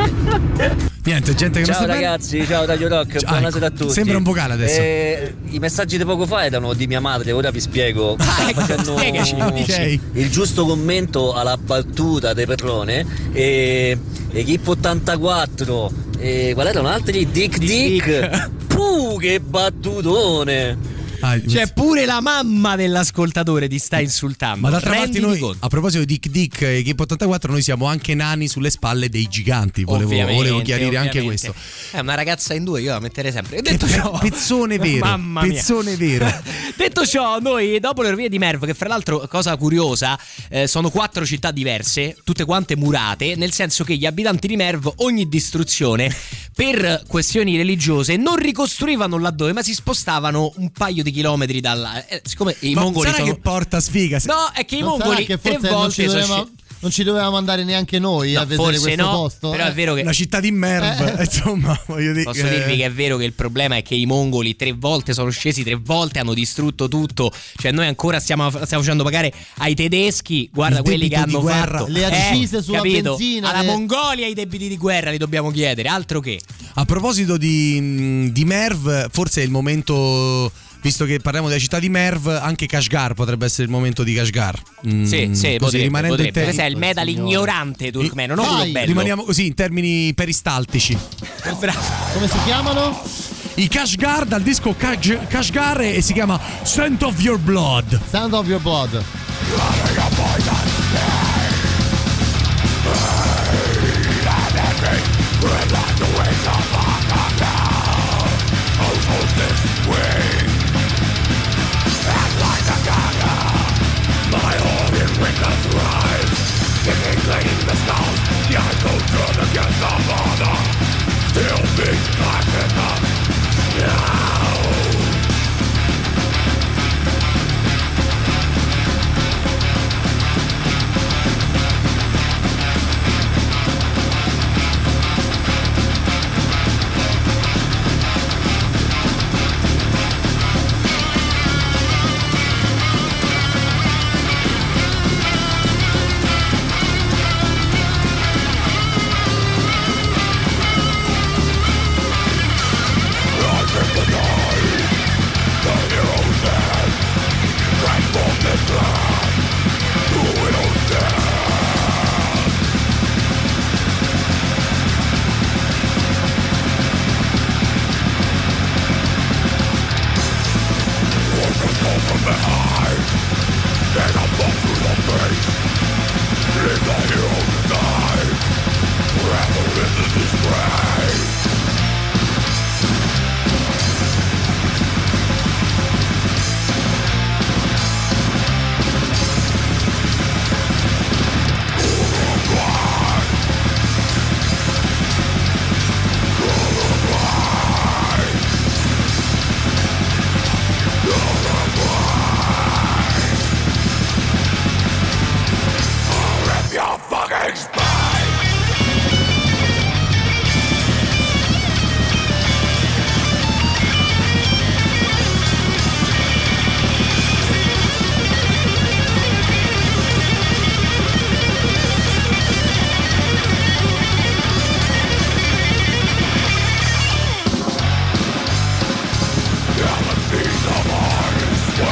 <laughs> Niente, gente che Ciao sta bene. ragazzi, ciao Radio Rock, Ciao, buonasera a ecco, tutti. sembra un vocale adesso. Eh, I messaggi di poco fa erano di mia madre, ora vi spiego. Stavo facendo spiegaci, ok. il giusto commento alla battuta di Perrone. E Equipo 84, e qual erano altri? Dick Dick. Puh, che battutone! Ah, C'è pure la mamma dell'ascoltatore ti sta insultando. ma d'altra parte noi, conto. a proposito di Dick Dick e Equipo 84, noi siamo anche nani sulle spalle dei giganti. Volevo, volevo chiarire anche questo. È una ragazza in due, io la metterei sempre. Che Detto ciò, <laughs> pezzone vero. Mamma pezzone vero. <laughs> Detto ciò, noi dopo le rovine di Merv, che fra l'altro, cosa curiosa, eh, sono quattro città diverse, tutte quante murate, nel senso che gli abitanti di Merv, ogni distruzione, per questioni religiose, non ricostruivano laddove, ma si spostavano un paio di chilometri dalla... eh, siccome i Ma mongoli sarà sono... che porta sfiga? Se- No, è che i Non sarà mongoli che tre non volte sono dovevamo, sci- non ci dovevamo andare neanche noi No, a vedere questo no, posto? però eh? è vero che Una città di Merv, Eh. <laughs> insomma, voglio dire. Posso eh, dirvi che è vero che il problema è che i mongoli tre volte sono scesi, tre volte hanno distrutto tutto. Cioè, noi ancora stiamo, stiamo facendo pagare ai tedeschi. Guarda Il quelli che di hanno guerra. fatto Le accise sulla capito? benzina, Alla le- Mongolia i debiti di guerra li dobbiamo chiedere. Altro che A proposito di, di Merv, forse è il momento visto che parliamo della città di Merv, anche Kashgar potrebbe essere il momento di Kashgar. Mm, Sì, sì, così, potrebbe, rimanendo in potrebbe. Questo è il metal ignorante turkmeno, non quello bello. Rimaniamo così in termini peristaltici. <laughs> Come si chiamano? I Kashgar dal disco Kash- Kashgar e si chiama Scent of Your Blood. Sound of Your Blood. Eh,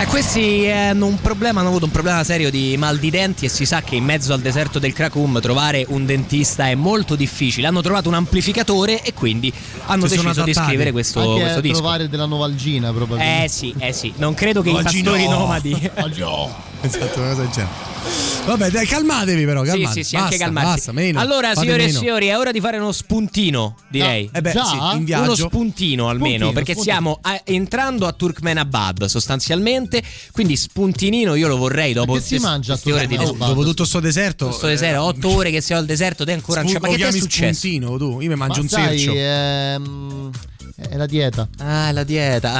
questi eh, hanno un problema, hanno avuto un problema serio di mal di denti e si sa che in mezzo al deserto del Krakoum trovare un dentista è molto difficile. Hanno trovato un amplificatore e quindi hanno sono deciso di scrivere questo, Anche questo disco. trovare della novalgina probabilmente. Eh sì, eh sì, non credo che i Oggi pastori no. nomadi <laughs> <laughs> Esatto, una cosa del genere. Vabbè, dai, calmatevi però, Sì, calmate. sì, sì, basta, anche calmarsi. Basta, meno. allora, signore e meno. signori, è ora di fare uno spuntino, direi. Ah, eh beh, Già? sì, in viaggio. Uno spuntino almeno, Spuntino, perché spuntino. stiamo a- entrando a Turkmenabad sostanzialmente. Quindi spuntinino io lo vorrei dopo che si queste- mangia a queste ore di Turkmenabad? Dopo tutto sto deserto, Questo deserto, eh, <laughs> 8 ore che siamo al deserto, te ancora non c'è. Spunto- Ma che ti è chiami successo? spuntino tu? Io mi mangio Ma un sai, sircio. ehm, è la dieta. Ah, la dieta.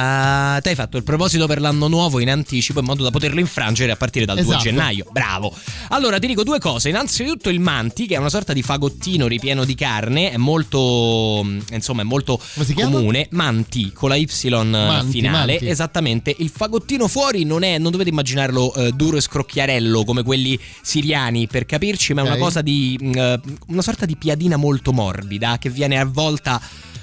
Ah, te hai fatto il proposito per l'anno nuovo in anticipo in modo da poterlo infrangere a partire dal 2 Esatto. gennaio. Bravo. Allora ti dico due cose. Innanzitutto il manti, che è una sorta di fagottino ripieno di carne, è molto mm, insomma, è molto comune. Manti con la Y Manti, finale. manti. Esattamente. Il fagottino fuori non è non dovete immaginarlo eh, duro e scrocchiarello come quelli siriani per capirci, ma è Ok. una cosa di mm, eh, una sorta di piadina molto morbida che viene avvolta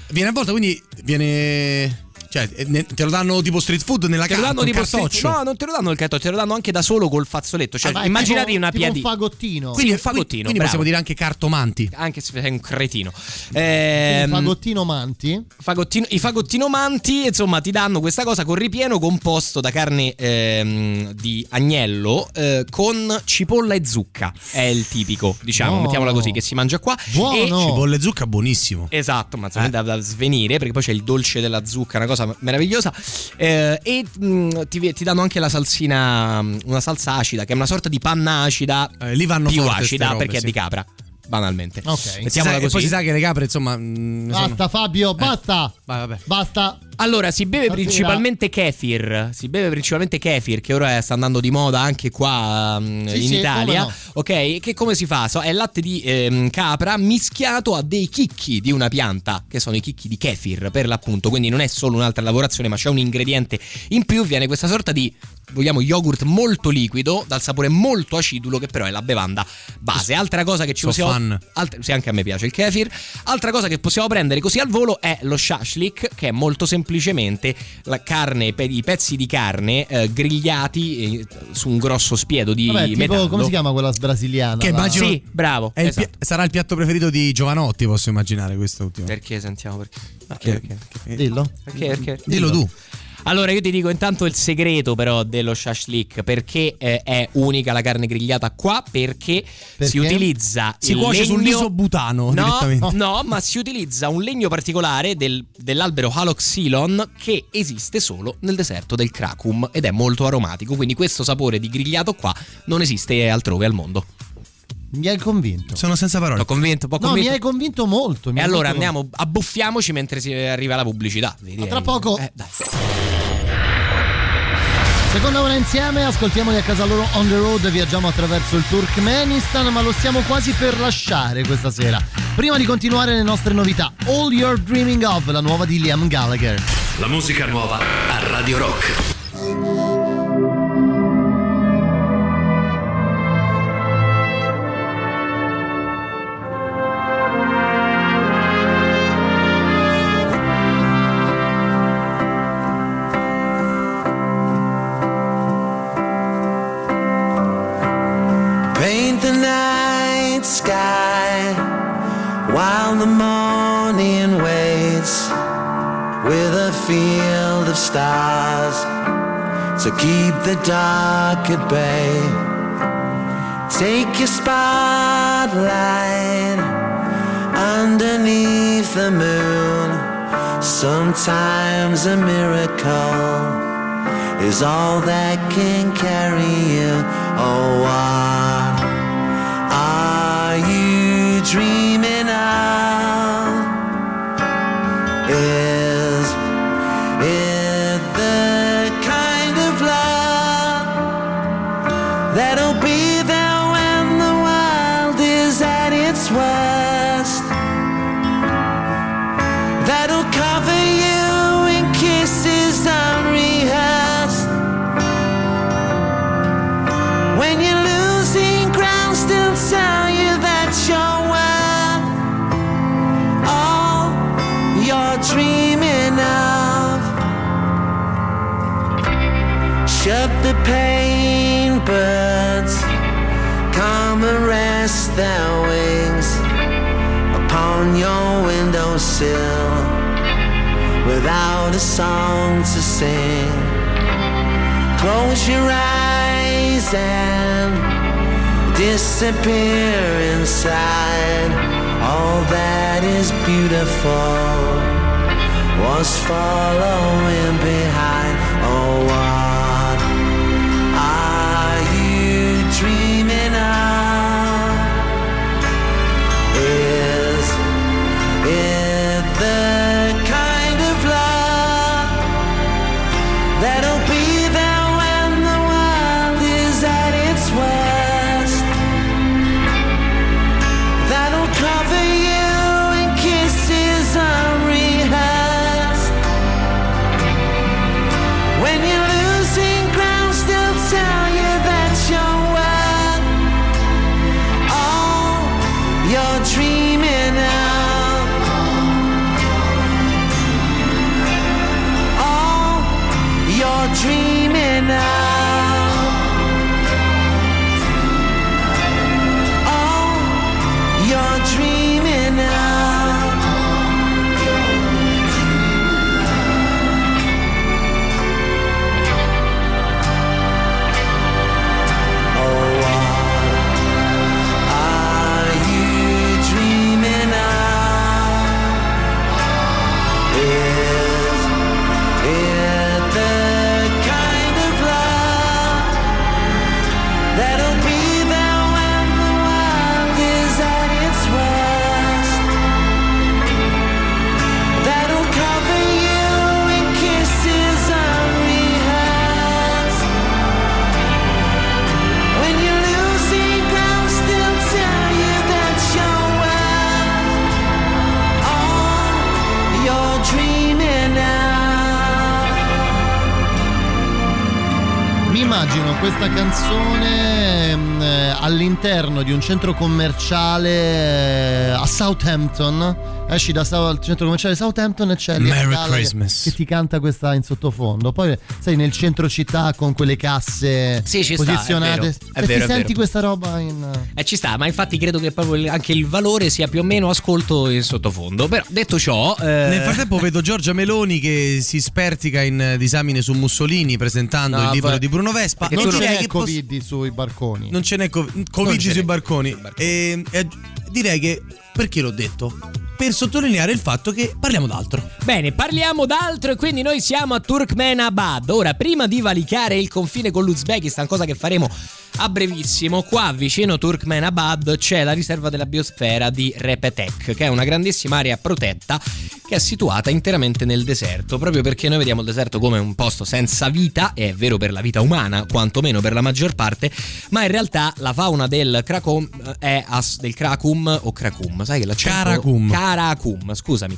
Viene a volta, quindi viene. Cioè, eh, ne- te lo danno tipo street food nella Te lo carta, danno un tipo cartoccio. street- No, non te lo danno il cartoccio, te lo danno anche da solo col fazzoletto. Cioè, Ah, vai, tipo- una tipo un piadina. fagottino. Quindi un fagottino. Quindi bravo. possiamo dire anche cartomanti. Anche se sei un cretino. Ehm, fagottino manti. fagottino- I fagottinomanti, insomma, ti danno questa cosa con ripieno composto da carne ehm, di agnello eh, con cipolla e zucca. È il tipico, diciamo, No. mettiamola così, che si mangia qua. E- Cipolle e zucca, buonissimo. Esatto, ma insomma, da, da svenire perché poi c'è il dolce della zucca, una cosa meravigliosa. Eh, e mh, ti, ti danno anche la salsina, mh, una salsa acida, che è una sorta di panna acida, Eh, lì vanno più acida robe, perché sì. è di capra, banalmente. Ok. Mettiamola e poi così. si sa che le capre, insomma. mm, sono- Basta Fabio, basta. Vai, vabbè. Basta. Allora, si beve Stasera- principalmente kefir. Si beve principalmente kefir, che ora sta andando di moda anche qua mm, Sì, in sì, Italia. come Ok, che come si fa? So, è latte di ehm, capra mischiato a dei chicchi di una pianta, che sono i chicchi di kefir per l'appunto. Quindi non è solo un'altra lavorazione, ma c'è un ingrediente in più. Viene questa sorta di vogliamo yogurt molto liquido, dal sapore molto acidulo, che però è la bevanda base. Altra cosa che ci So possiamo. fan. altra- sì, anche a me piace il kefir. Altra cosa che possiamo prendere così al volo è lo shashlik, che è molto semplicemente la carne, pe- i pezzi di carne eh, grigliati eh, su un grosso spiedo di Vabbè, tipo, metallo. come si chiama quella brasiliana? Che La- immagino- Sì, bravo. Esatto. pi- sarà il piatto preferito di Giovanotti, posso immaginare questo ultimo. Perché sentiamo perché? Perché? Perché? Perché? Dillo. Perché? perché? Dillo tu. Allora, io ti dico intanto il segreto però dello shashlik, perché eh, è unica la carne grigliata qua, perché, Perché? si utilizza Si cuoce legno... sull'iso butano No, no, ma si utilizza un legno particolare del- dell'albero Haloxylon che esiste solo nel deserto del Krakum ed è molto aromatico, quindi questo sapore di grigliato qua non esiste altrove al mondo. Mi hai convinto. Sono senza parole. L'ho convinto, No, mi convinto. hai convinto molto. mi E allora molto andiamo, abbuffiamoci mentre si arriva la pubblicità. direi. tra poco. Eh, dai. Seconda ora insieme, ascoltiamoli a casa loro on the road, viaggiamo attraverso il Turkmenistan, ma lo stiamo quasi per lasciare questa sera. Prima di continuare le nostre novità, All You're Dreaming Of, la nuova di Liam Gallagher. La musica nuova a Radio Rock. Field of stars to keep the dark at bay. Take your spotlight underneath the moon. Sometimes a miracle is all that can carry you. Oh, what are you dreaming of? Pain birds, come and rest their wings upon your windowsill without a song to sing. Close your eyes and disappear inside. All that is beautiful was following behind. Oh, questa canzone mm, eh, all'interno di un centro commerciale eh, a Southampton. Esci da Sou- centro commerciale Southampton e c'è Merry che- Christmas. che ti canta questa in sottofondo. Poi sei nel centro città con quelle casse Sì, ci sta, è posizionate. vero, è e vero, ti è senti vero. questa roba in. Eh, ci sta, ma infatti credo che proprio anche il valore sia più o meno ascolto in sottofondo. Però detto ciò, eh, Nel frattempo vedo Giorgia Meloni che si spertica in eh, disamine su Mussolini presentando No, il libro fa- di Bruno Vespa. Non E c'è che posso- Covid sui barconi. Non ce n'è co- Covid Non ce sui n'è. barconi. E, e direi che perché l'ho detto? Per sottolineare il fatto che parliamo d'altro. Bene, parliamo d'altro e quindi noi siamo a Turkmenabad. Ora, prima di valicare il confine con l'Uzbekistan, cosa che faremo a brevissimo, qua vicino a Turkmenabad c'è la riserva della biosfera di Repetek, che è una grandissima area protetta che è situata interamente nel deserto, proprio perché noi vediamo il deserto come un posto senza vita, e è vero per la vita umana, quantomeno per la maggior parte, ma in realtà la fauna del Krakum è as- del Krakum o Krakum, sai che l'accento Karakum. Karakum, scusami.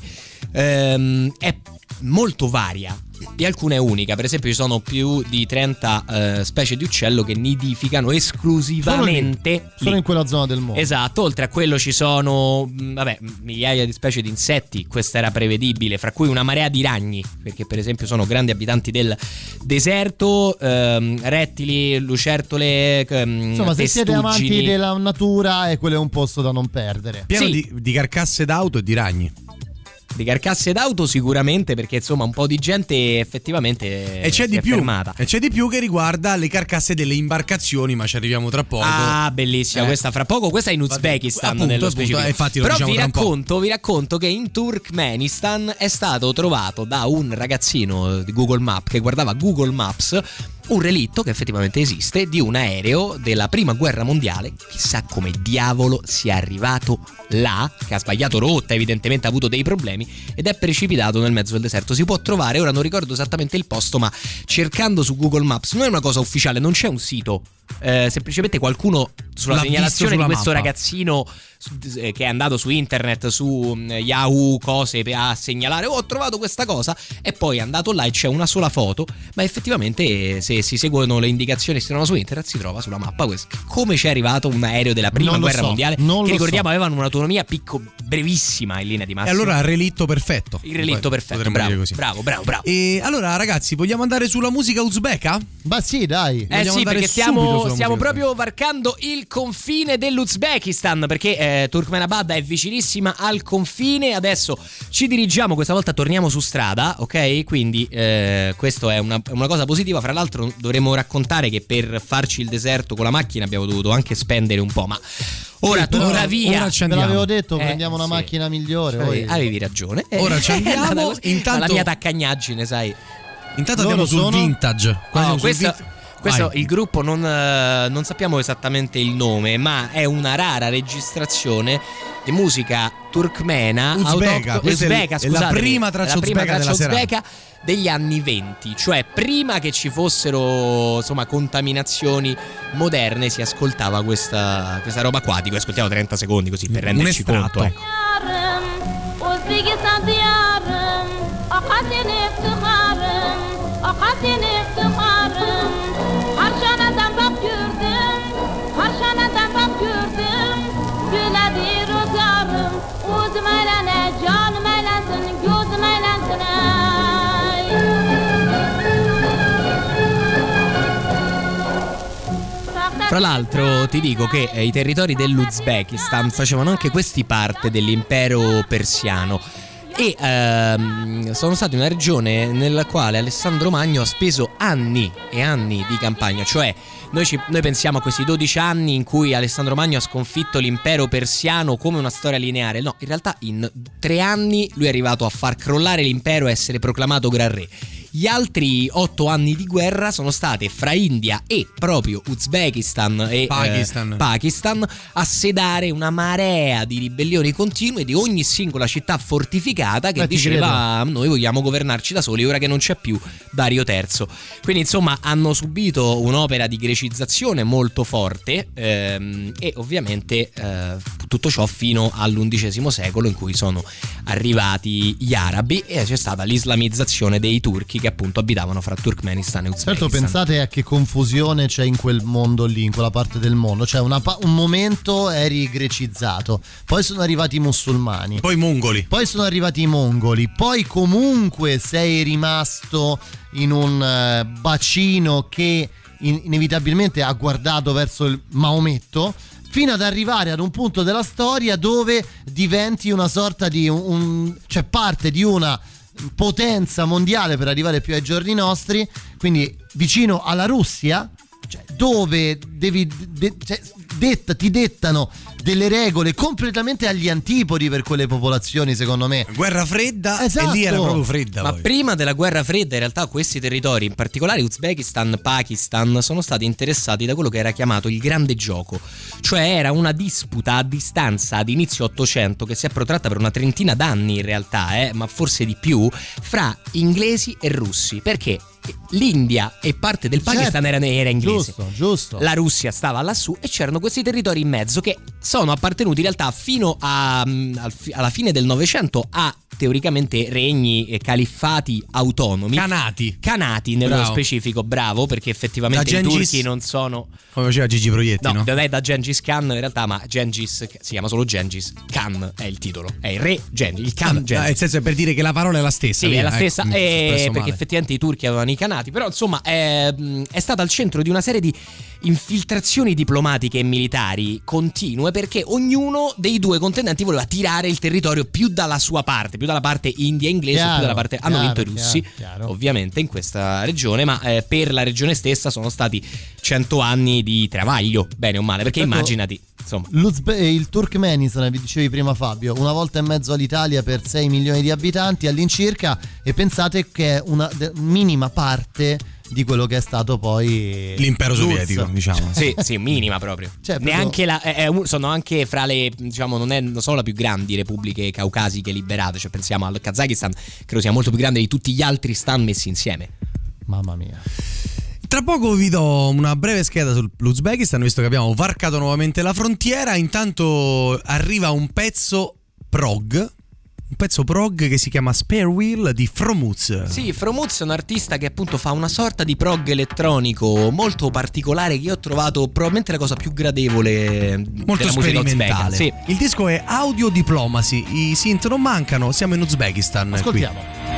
Ehm, è molto varia e alcune è unica. Per esempio, ci sono più di 30 eh, specie di uccello che nidificano esclusivamente Solo lì. in quella zona del mondo. Esatto, oltre a quello ci sono mh, vabbè, migliaia di specie di insetti, questo era prevedibile, fra cui una marea di ragni, perché per esempio sono grandi abitanti del deserto, ehm, rettili, lucertole, ehm, Insomma, se siete amanti della natura, eh, quello è un posto da non perdere. Pieno Sì. di, di carcasse d'auto e di ragni. Di carcasse d'auto sicuramente perché insomma un po' di gente effettivamente E c'è di è più. fermata. E c'è di più che riguarda le carcasse delle imbarcazioni, ma ci arriviamo tra poco. Ah, bellissima Eh. questa fra poco. Questa è in Uzbekistan Appunto, nello appunto, specifico. eh, infatti lo Però diciamo vi racconto, vi racconto che in Turkmenistan è stato trovato da un ragazzino di Google Maps che guardava Google Maps un relitto che effettivamente esiste di un aereo della prima guerra mondiale. Chissà come diavolo sia arrivato là, che ha sbagliato rotta, evidentemente ha avuto dei problemi ed è precipitato nel mezzo del deserto. Si può trovare, ora non ricordo esattamente il posto, ma cercando su Google Maps non è una cosa ufficiale, non c'è un sito. Eh, semplicemente qualcuno sulla L'ha segnalazione visto di sulla questo mappa. ragazzino che è andato su internet, su mm, Yahoo, cose a segnalare, oh, ho trovato questa cosa e poi è andato là e c'è una sola foto, ma effettivamente eh, se si seguono le indicazioni che si trovano su internet si trova sulla mappa questo. come c'è arrivato un aereo della prima guerra so, mondiale non che ricordiamo so. avevano un'autonomia picco brevissima in linea di E massima. allora relitto perfetto. il relitto Poi perfetto, bravo, bravo, bravo, bravo. E allora, ragazzi, vogliamo andare sulla musica uzbeka? Ma sì, dai. Eh Vogliamo sì, perché stiamo, stiamo proprio varcando il confine dell'Uzbekistan, perché eh, Turkmenabad è vicinissima al confine. Adesso ci dirigiamo, questa volta torniamo su strada, ok? Quindi eh, questo è una, una cosa positiva. Fra l'altro dovremmo raccontare che per farci il deserto con la macchina abbiamo dovuto anche spendere un po', ma ora Sì, però- torna via. ora ci Te andiamo. l'avevo detto, Eh, prendiamo una sì. macchina migliore. Avevi, poi- avevi ragione. Ora ci <laughs> andiamo, intanto- la mia taccagnaggine, sai. Intanto Loro andiamo sul sono- vintage. Qua No, questo, vin- questo Vai. il gruppo non, eh, non sappiamo esattamente il nome, ma è una rara registrazione di musica turkmena Uzbeka, autoctona- questa è uzbeka, è la prima traccia la prima uzbeka traccia della serata. uzbeka degli anni 20, cioè prima che ci fossero insomma contaminazioni moderne si ascoltava questa, questa roba qua, di cui ascoltiamo 30 secondi così per Un renderci estratto, conto. ecco. Fra l'altro ti dico che eh, i territori dell'Uzbekistan facevano anche questi parte dell'impero persiano. E ehm, sono stati una regione nella quale Alessandro Magno ha speso anni e anni di campagna, cioè noi, ci- noi pensiamo a questi 12 anni in cui Alessandro Magno ha sconfitto l'impero persiano come una storia lineare, no, in realtà in tre anni lui è arrivato a far crollare l'impero e essere proclamato gran re. Gli altri otto anni di guerra sono state fra India e proprio Uzbekistan e eh, Pakistan. Pakistan a sedare una marea di ribellioni continue di ogni singola città fortificata che Eh, ti diceva noi vogliamo governarci da soli ora che non c'è più Dario III. Quindi insomma hanno subito un'opera di grecizzazione molto forte ehm, e ovviamente eh, tutto ciò fino all'undicesimo secolo in cui sono arrivati gli arabi e c'è stata l'islamizzazione dei turchi turchi che appunto abitavano fra Turkmenistan e Uzbekistan. Certo, pensate a che confusione c'è in quel mondo lì, in quella parte del mondo. Cioè, una pa- un momento eri grecizzato, poi sono arrivati i musulmani, Poi i mongoli. poi sono arrivati i mongoli, poi comunque sei rimasto in un eh, bacino che in- inevitabilmente ha guardato verso il Maometto. Fino ad arrivare ad un punto della storia dove diventi una sorta di un, un- cioè parte di una potenza mondiale per arrivare più ai giorni nostri, quindi vicino alla Russia, cioè, dove devi de- cioè, detta- ti dettano delle regole completamente agli antipodi per quelle popolazioni, secondo me. Guerra fredda Esatto. e lì era proprio fredda. Ma poi. prima della guerra fredda, in realtà, questi territori, in particolare Uzbekistan, Pakistan, sono stati interessati da quello che era chiamato il grande gioco. Cioè era una disputa a distanza ad inizio 800 che si è protratta per una trentina d'anni in realtà, eh, ma forse di più, fra inglesi e russi. Perché l'India e parte del Pakistan Certo. era, inglese. Giusto, giusto. La Russia stava lassù e c'erano questi territori in mezzo che sono appartenuti in realtà fino a, mm, alla fine del Novecento a teoricamente regni e califfati autonomi. Canati. Canati nello Bravo. specifico, bravo, perché effettivamente Da i Gengis- turchi non sono... Come faceva Gigi Proietti, No, no? non è da Gengis Khan in realtà, ma Gengis si chiama solo Gengis Khan è il titolo, è il re Gengis, il Khan Ah, Gengis. nel senso è per dire che la parola è la stessa. Sì, via, è la ecco, stessa, sono eh, perché male. effettivamente i turchi avevano i canati, però insomma è, mh, è stata al centro di una serie di infiltrazioni diplomatiche e militari continue perché ognuno dei due contendenti voleva tirare il territorio più dalla sua parte, più dalla parte india inglese, Chiaro, più dalla parte... Hanno chiaro, vinto i russi, chiaro, ovviamente, in questa regione, ma eh, per la regione stessa sono stati 100 anni di travaglio, bene o male, perché Certo. immaginati, insomma... Eh, il Turkmenistan, vi dicevi prima Fabio, una volta e mezzo all'Italia per 6 milioni di abitanti all'incirca e pensate che è una minima parte di quello che è stato poi L'impero l'URSS. sovietico, diciamo. Sì, sì, minima proprio. Cioè, proprio- Neanche la, è- sono anche fra le, diciamo, non, è, non sono la più grandi repubbliche caucasiche liberate. Cioè, pensiamo al Kazakistan, credo sia molto più grande di tutti gli altri stan messi insieme. Mamma mia. Tra poco vi do una breve scheda sull'Uzbekistan, visto che abbiamo varcato nuovamente la frontiera. Intanto arriva un pezzo prog, un pezzo prog che si chiama Spare Wheel di Fromuz. Sì, Fromuz è un artista che appunto fa una sorta di prog elettronico molto particolare che io ho trovato probabilmente la cosa più gradevole Molto della sperimentale. Sì. Il disco è Audio Diplomacy. I synth non mancano, siamo in Uzbekistan. qui. Ascoltiamo. Thank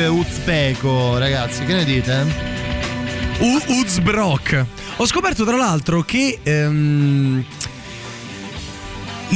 uzbeko, ragazzi, che ne dite? U- Uzbrok. Ho scoperto tra l'altro che ehm,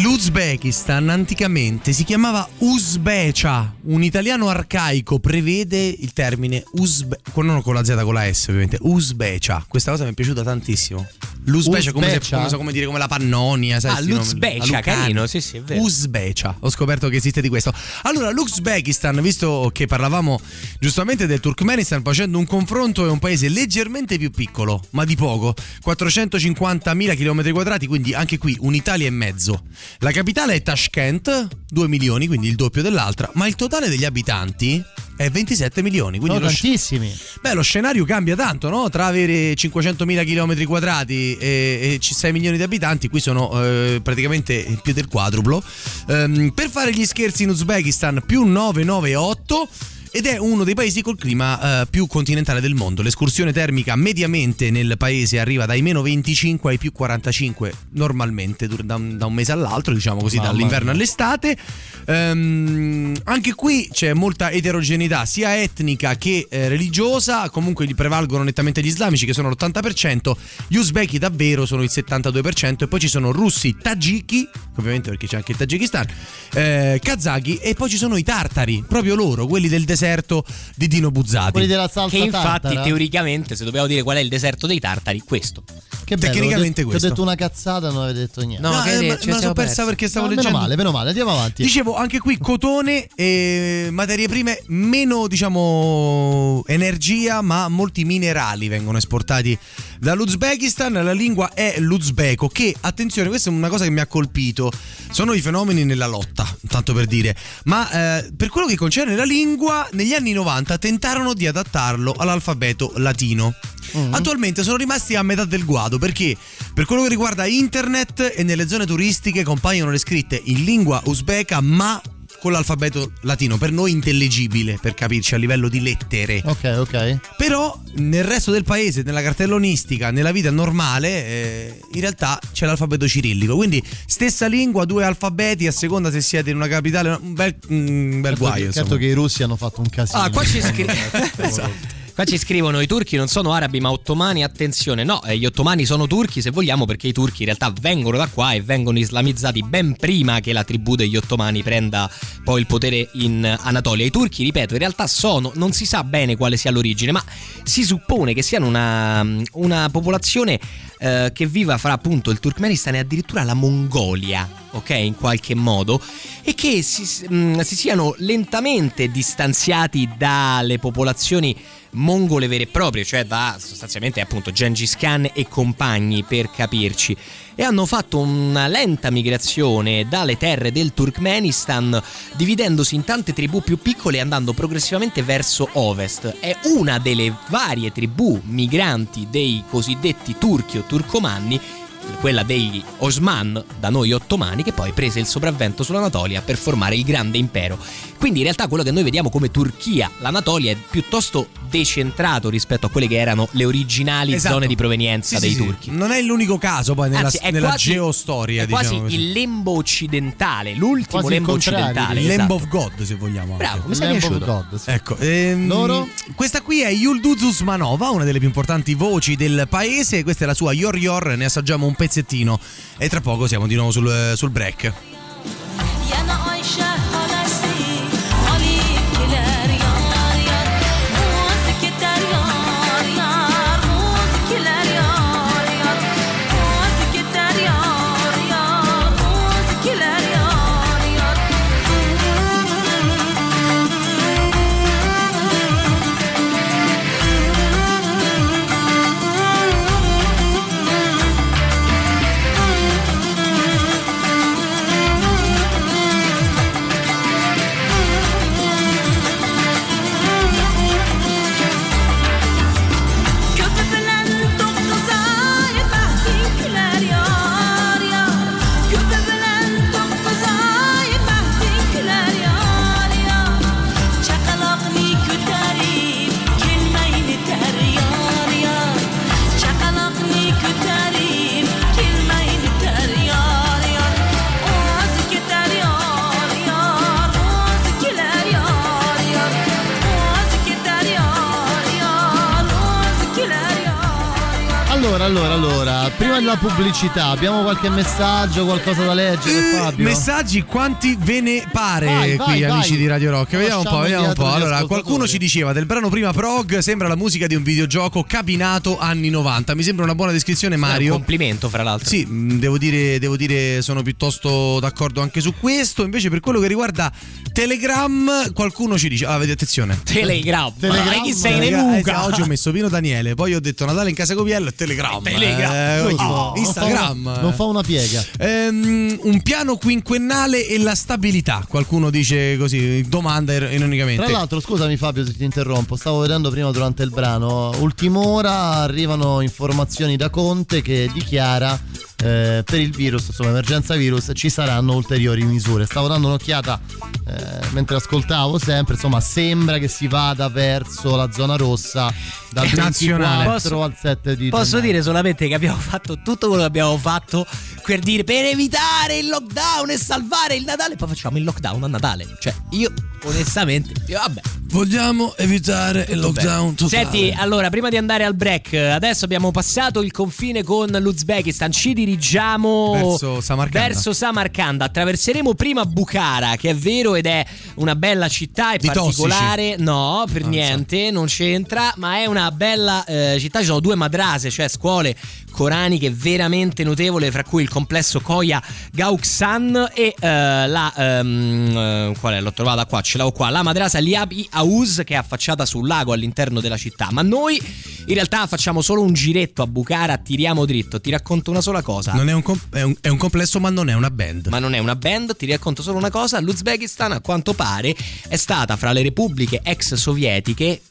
l'Uzbekistan anticamente si chiamava Uzbecia. Un italiano arcaico prevede il termine Uzbe, non con la Z, con la S ovviamente. Uzbecia. Questa cosa mi è piaciuta tantissimo. L'Uzbecia come, se- come, so- come dire come la Pannonia, sai? Ah, l'Uzbecia, carino, sì, sì, è vero. Uzbecia. Ho scoperto che esiste di questo. Allora, l'Uzbekistan, visto che parlavamo giustamente del Turkmenistan, facendo un confronto, è un paese leggermente più piccolo, ma di poco. 450.000 km quadrati, quindi anche qui un'Italia e mezzo. La capitale è Tashkent, 2 milioni, quindi il doppio dell'altra, ma il totale degli abitanti è 27 milioni. Quindi Sono lo sc- tantissimi. Beh, lo scenario cambia tanto, no? Tra avere 500.000 km quadrati e, e 6 milioni di abitanti, qui sono eh, praticamente più del quadruplo. Ehm, per fare gli scherzi in Uzbekistan, più 998. Ed è uno dei paesi col clima eh, più continentale del mondo. L'escursione termica mediamente nel paese arriva dai meno 25 ai più 45 normalmente da un, da un mese all'altro, diciamo così, Mamma dall'inverno mia. all'estate. Ehm, anche qui c'è molta eterogeneità, sia etnica che eh, religiosa. Comunque gli prevalgono nettamente gli islamici, che sono l'80%. Gli uzbeki davvero sono il 72%. E poi ci sono russi, tagiki, ovviamente perché c'è anche il Tagikistan, eh, kazaki e poi ci sono i tartari, proprio loro, quelli del deserto di Dino Buzzati. Quelli della salsa Che infatti, tartara. teoricamente, se dobbiamo dire qual è il deserto dei tartari, questo. Che bello, tecnicamente ho questo. Ho detto una cazzata, non avete detto niente. No, No, che eh, ma- me la persa perché stavo No, leggendo. Meno male, meno male, andiamo avanti. Dicevo, anche qui cotone e materie prime, meno diciamo energia, ma molti minerali vengono esportati dall'Uzbekistan. La lingua è l'uzbeko, che attenzione, questa è una cosa che mi ha colpito. Sono i fenomeni nella lotta, tanto per dire. Ma eh, per quello che concerne la lingua, negli anni 90 tentarono di adattarlo all'alfabeto latino. Attualmente sono rimasti a metà del guado perché per quello che riguarda internet e nelle zone turistiche compaiono le scritte in lingua uzbeka ma con l'alfabeto latino, per noi intellegibile, per capirci a livello di lettere. Ok, ok. Però nel resto del paese, nella cartellonistica, nella vita normale, eh, in realtà c'è l'alfabeto cirillico. Quindi stessa lingua, due alfabeti, a seconda se siete in una capitale, un bel, un bel Certo, guaio. insomma. certo che i russi hanno fatto un casino. Ah, qua ci <laughs> scri- Esatto. Qua ci scrivono i turchi non sono arabi ma ottomani, attenzione, no, eh, gli ottomani sono turchi se vogliamo perché i turchi in realtà vengono da qua e vengono islamizzati ben prima che la tribù degli ottomani prenda poi il potere in Anatolia. I turchi, ripeto, in realtà sono, non si sa bene quale sia l'origine, ma si suppone che siano una, una popolazione eh, che viva fra appunto il Turkmenistan e addirittura la Mongolia, ok, in qualche modo, e che si, mh, si siano lentamente distanziati dalle popolazioni mongole vere e proprie, cioè da sostanzialmente appunto Gengis Khan e compagni per capirci, e hanno fatto una lenta migrazione dalle terre del Turkmenistan, dividendosi in tante tribù più piccole e andando progressivamente verso ovest. È una delle varie tribù migranti dei cosiddetti turchi o turcomanni quella degli Osman, da noi ottomani, che poi prese il sopravvento sull'Anatolia per formare il grande impero. Quindi in realtà quello che noi vediamo come Turchia, l'Anatolia, è piuttosto decentrato rispetto a quelle che erano le originali Esatto. zone di provenienza Sì, dei sì, sì. turchi. Non è l'unico caso poi nella, Anzi, è nella quasi- geostoria, è diciamo quasi così. il lembo occidentale, l'ultimo Quasi il lembo occidentale. Lamb esatto. of God, se vogliamo. anche. Bravo, mi of piaciuto. God, sì. Ecco, ehm, Loro? Questa qui è Yulduz Usmanova, una delle più importanti voci del paese. Questa è la sua Yor Yor, ne assaggiamo un pezzettino. E tra poco siamo di nuovo sul, sul break. Allora, allora, prima della pubblicità abbiamo qualche messaggio, qualcosa da leggere, Fabio? Messaggi quanti ve ne pare Vai, qui vai, amici vai. di Radio Rock? Vediamo un po', vediamo un po'. Allora, qualcuno ci diceva del brano prima prog sembra la musica di un videogioco cabinato anni 90. Mi sembra una buona descrizione Mario. un complimento, fra l'altro. Sì, mh, devo dire, devo dire, sono piuttosto d'accordo anche su questo. Invece, per quello che riguarda Telegram, qualcuno ci dice: Ah, vedi, attenzione. Telegram. Telegram. Ma chi sei Telegram, eh, sì, oggi ho messo Pino Daniele, poi ho detto Natale in casa Copiello e Telegram. Telegram. Eh, Non oggi- fa- non fa Instagram. una- Non fa una piega. Ehm, un piano quinquennale e la stabilità. Qualcuno dice così, domanda ir- ironicamente. Tra l'altro, scusami Fabio se ti interrompo, stavo vedendo prima durante il brano, ultim'ora arrivano informazioni da Conte che dichiara eh, per il virus, insomma emergenza virus, ci saranno ulteriori misure. Stavo dando un'occhiata eh, mentre ascoltavo sempre, insomma sembra che si vada verso la zona rossa dal Eh, nazionale. 24 Posso- al 7 di Posso gennaio. dire solamente che abbiamo fatto tutto quello che abbiamo fatto per dire per evitare il lockdown e salvare il Natale, poi facciamo il lockdown a Natale. Cioè, io onestamente, io, vabbè. Vogliamo evitare il lockdown totale. Senti, allora, prima di andare al break, adesso abbiamo passato il confine con l'Uzbekistan, ci dirigiamo Verso Samarcanda. verso Samarcanda. Attraverseremo prima Bukhara, che è vero ed è una bella città e Di particolare. No, per Non so. niente, non c'entra, ma è una bella eh, città. Ci sono due madrase, cioè scuole coraniche veramente notevole, fra cui il complesso Koya Gauksan e eh, la ehm, eh, qual è? L'ho trovata qua, ce l'ho qua, la madrasa Liabi Aouz che è affacciata sul lago all'interno della città. Ma noi in realtà facciamo solo un giretto a Bukhara, tiriamo dritto. Ti racconto una sola cosa. Non è un, com- è un- è un complesso, ma non è una band. Ma non è una band, ti racconto solo una cosa, l'Uzbekistan a quanto pare è stata fra le repubbliche ex sovietiche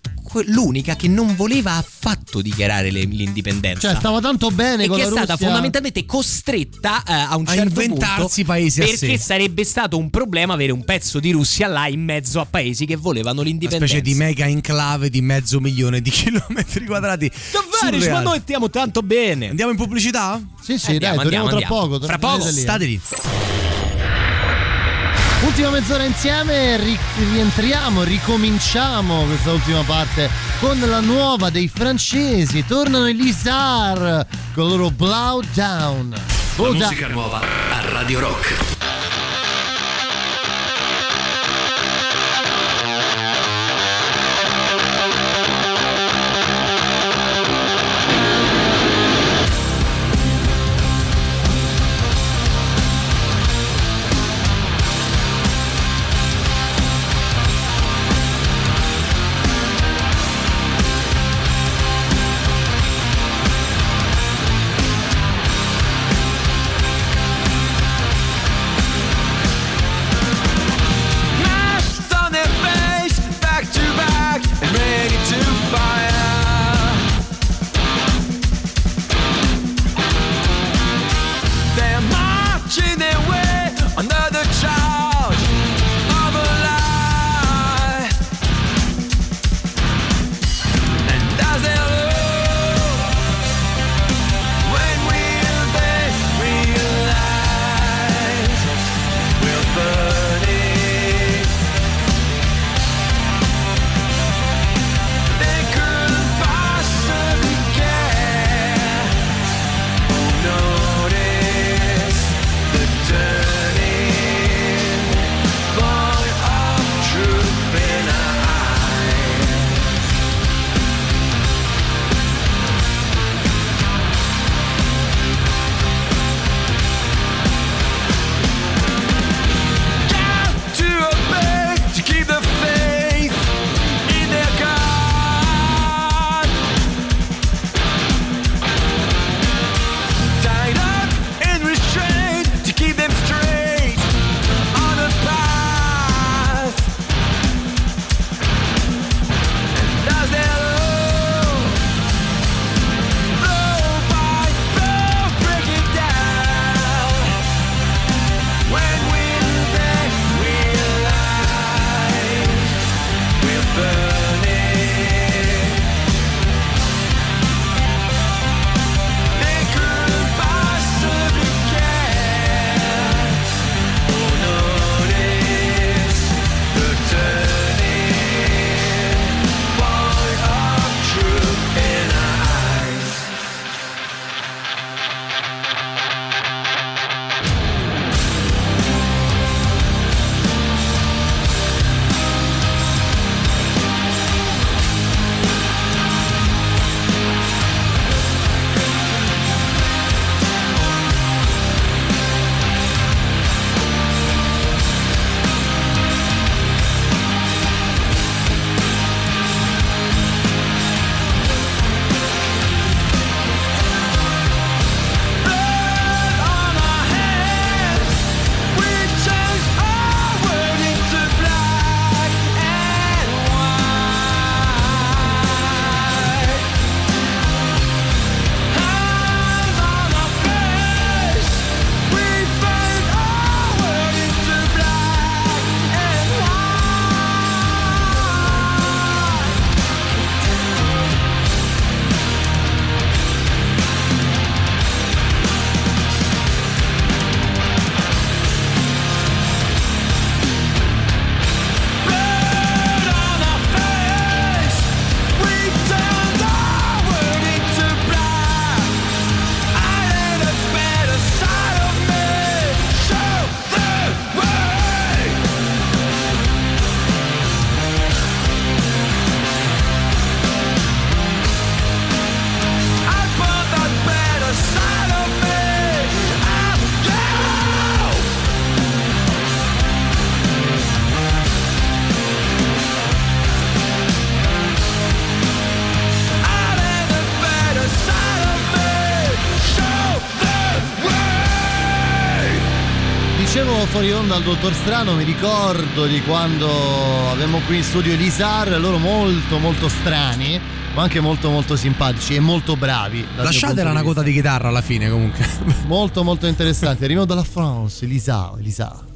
l'unica che non voleva affatto dichiarare le- l'indipendenza. Cioè, stava tanto bene e con che è stata Russia. fondamentalmente costretta eh, a un A certo inventarsi punto paesi perché sarebbe stato un problema avere un pezzo di Russia là in mezzo a paesi che volevano Una l'indipendenza. specie di mega enclave di mezzo milione di <laughs> chilometri quadrati. Tavares, ma noi stiamo tanto bene. Andiamo in pubblicità? Sì, sì, Andiamo, dai, torniamo andiamo, tra poco. Fra tornate poco, eh. State lì. Ultima mezz'ora insieme, ri- rientriamo, ricominciamo questa ultima parte con la nuova dei francesi. Tornano i Lizard con il loro Blow Down. La Down. musica nuova a Radio Rock. Fuori onda al dottor Strano, mi ricordo di quando avevamo qui in studio Elisar, loro molto molto strani, ma anche molto molto simpatici e molto bravi. Lasciatela una coda di chitarra alla fine comunque. Molto molto interessante. Arriviamo dalla France, Elisar, Elisar.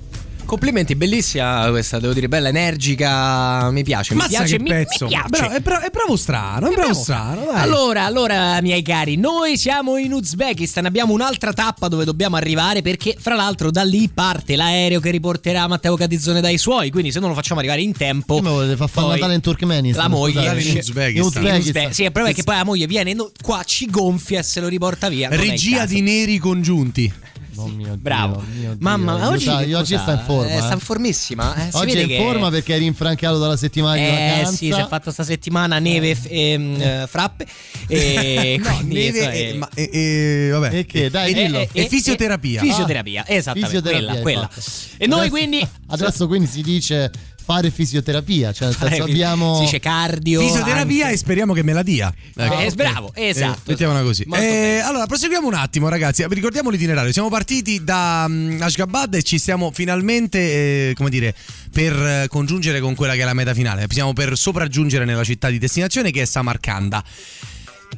Complimenti, bellissima questa, devo dire, bella, energica. Mi piace, mi Mazza piace, che mi, pezzo. mi piace. Bra- è, bra- è bravo strano, è bravo strano. Dai. Allora, allora, miei cari, noi siamo in Uzbekistan, abbiamo un'altra tappa dove dobbiamo arrivare perché, fra l'altro, da lì parte l'aereo che riporterà Matteo Catizzone dai suoi. Quindi, se non lo facciamo arrivare in tempo, Come volete far fare Natale in Turkmenistan? La moglie Scusate. in Uzbekistan. In Uzbekistan. Uzbe- Sì, il problema è che poi la moglie viene no- qua, ci gonfia e se lo riporta via. è Regia di neri congiunti. Oh mio Dio, Bravo. mio Dio. Mamma, ma Io oggi, io oggi sta in forma. Eh, eh. sta in formissima. eh, Oggi è in che- forma perché è rinfrancato dalla settimana di Eh vacanza. sì, si è fatto sta settimana neve f- ehm, eh, frappe. E <laughs> No, quindi, neve e, eh, ma- e- e- vabbè. E che? Dai, e, dillo. e- e fisioterapia. Fisioterapia, esattamente. Fisioterapia, quella, quella. infatti. E noi Adesso- quindi. <laughs> Adesso quindi si dice fare fisioterapia, cioè nel Fare senso abbiamo... Si dice cardio. Fisioterapia anche. e speriamo che me la dia. Ecco. Eh, bravo, esatto. Eh, mettiamola così. Eh, allora, proseguiamo un attimo, ragazzi. Vi ricordiamo l'itinerario. Siamo partiti da mm, Ashgabat e ci stiamo finalmente, eh, come dire, per eh, congiungere con quella che è la meta finale. Stiamo per sopraggiungere nella città di destinazione che è Samarcanda.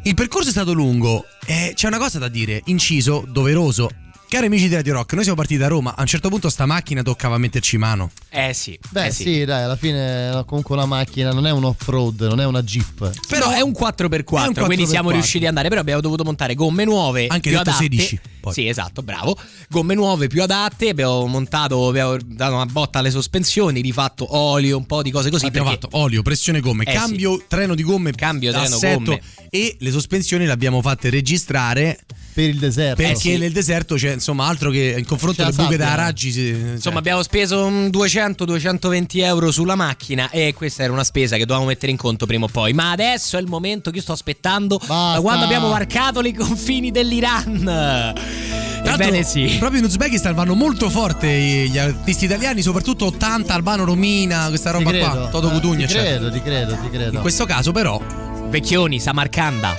Il percorso è stato lungo e c'è una cosa da dire, inciso, doveroso. Cari amici di Radio Rock, noi siamo partiti da Roma. A un certo punto sta macchina toccava metterci mano. Eh sì. Beh eh sì. dai, alla fine comunque una macchina, non è un off-road, non è una Jeep. Però è un 4x4, È un quindi siamo 4x4. riusciti ad andare. Però abbiamo dovuto montare gomme nuove. Anche più detto adatte. 16, poi. Sì, esatto, bravo. Gomme nuove più adatte. Abbiamo montato, abbiamo dato una botta alle sospensioni, rifatto olio, un po' di cose così. abbiamo perché- fatto olio, pressione gomme, Eh cambio treno di gomme, Cambio treno gomme. e le sospensioni le abbiamo fatte registrare Per il deserto. perché sì. nel deserto c'è insomma altro che in confronto alle buche da raggi si- Insomma, cioè, abbiamo speso un 200-220 euro sulla macchina e questa era una spesa che dovevamo mettere in conto prima o poi. Ma adesso è il momento che io sto aspettando da Basta. quando abbiamo varcato i confini dell'Iran. Ebbene sì. Proprio in Uzbekistan vanno molto forte gli artisti italiani, soprattutto 80 Albano Romina, questa roba credo, qua, Toto eh, Cutugno, Ti eccetera. credo, ti credo, ti credo. In questo caso però Vecchioni, Samarcanda.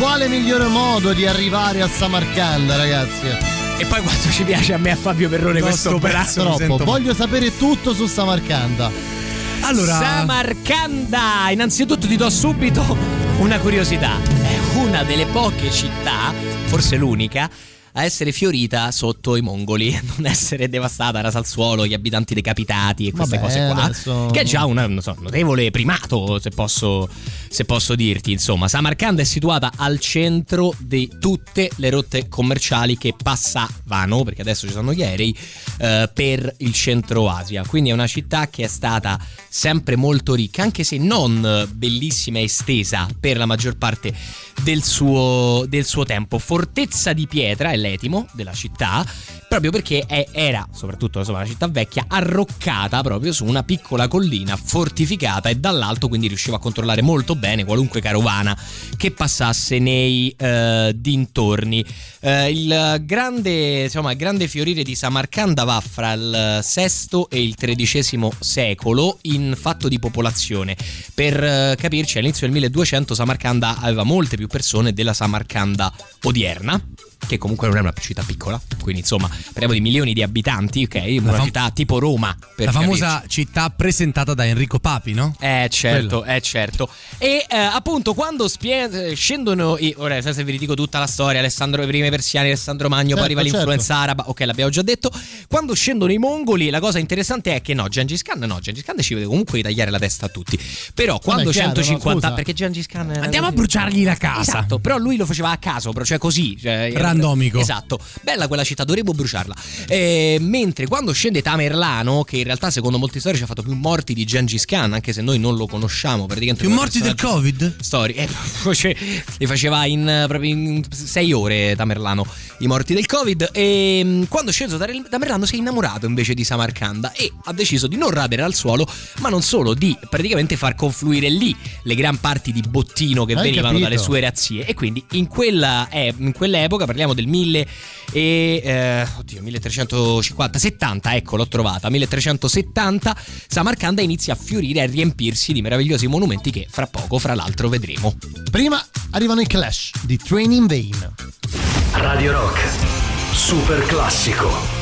Quale migliore modo di arrivare a Samarcanda, ragazzi? E poi quanto ci piace a me a Fabio Perrone No, questo pezzo Troppo. sento Voglio sapere tutto su Samarcanda. Allora, Samarcanda! Innanzitutto ti do subito una curiosità. È una delle poche città, forse l'unica, a essere fiorita sotto i mongoli, <laughs> non essere devastata, rasa al suolo, gli abitanti decapitati e queste Vabbè, cose qua. adesso- Che è già un so, notevole primato, se posso, se posso dirti. Insomma, Samarcanda è situata al centro di tutte le rotte commerciali che passavano, perché adesso ci sono gli aerei, eh, per il centro Asia. Quindi è una città che è stata sempre molto ricca, anche se non bellissima e estesa per la maggior parte del suo, del suo tempo. Fortezza di pietra è l'etimo della città, proprio perché è- era, soprattutto insomma, una città vecchia, arroccata proprio su una piccola collina fortificata e dall'alto quindi riusciva a controllare molto bene qualunque carovana che passasse nei eh, dintorni. Eh, il, grande, insomma, grande fiorire di Samarcanda va fra il VI e il XIII secolo in fatto di popolazione. Per eh, capirci, all'inizio del 1200 Samarcanda aveva molte più persone della Samarcanda odierna. Che comunque non è una città piccola, quindi insomma parliamo di milioni di abitanti, ok? Una fam- città tipo Roma. Per la famosa capirci. città presentata da Enrico Papi, no? Eh certo, Quello. eh certo. E eh, appunto quando spie- scendono, i- ora se vi dico tutta la storia, Alessandro i primi persiani, Alessandro Magno, Certo, poi arriva certo. l'influenza araba, ok l'abbiamo già detto. Quando scendono i mongoli la cosa interessante è che no, Gengis Khan no, Gengis Khan ci vede comunque di tagliare la testa a tutti. Però quando chiaro, 150, no, perché Gengis Khan... Andiamo a bruciargli la casa. Esatto, però lui lo faceva a caso, cioè così. Cioè, Randomico. Esatto. Bella quella città, dovremmo bruciarla. Eh, mentre quando scende Tamerlano, che in realtà secondo molti storici ha fatto più morti di Gengis Khan, anche se noi non lo conosciamo praticamente. Più morti del Covid? Story. Eh, <laughs> cioè, li faceva in eh, proprio in sei ore Tamerlano i morti del Covid. E mh, quando è sceso Tamerlano si è innamorato invece di Samarcanda e ha deciso di non radere al suolo, ma non solo, di praticamente far confluire lì le gran parti di bottino che Hai venivano capito. dalle sue razzie. E quindi in, quella, eh, in quell'epoca, parliamo del 1000 e eh, oddio 1350 70 ecco l'ho trovata 1370 Samarcanda inizia a fiorire e a riempirsi di meravigliosi monumenti che fra poco fra l'altro vedremo Prima arrivano i Clash di Train in Vain. Radio Rock. Super classico.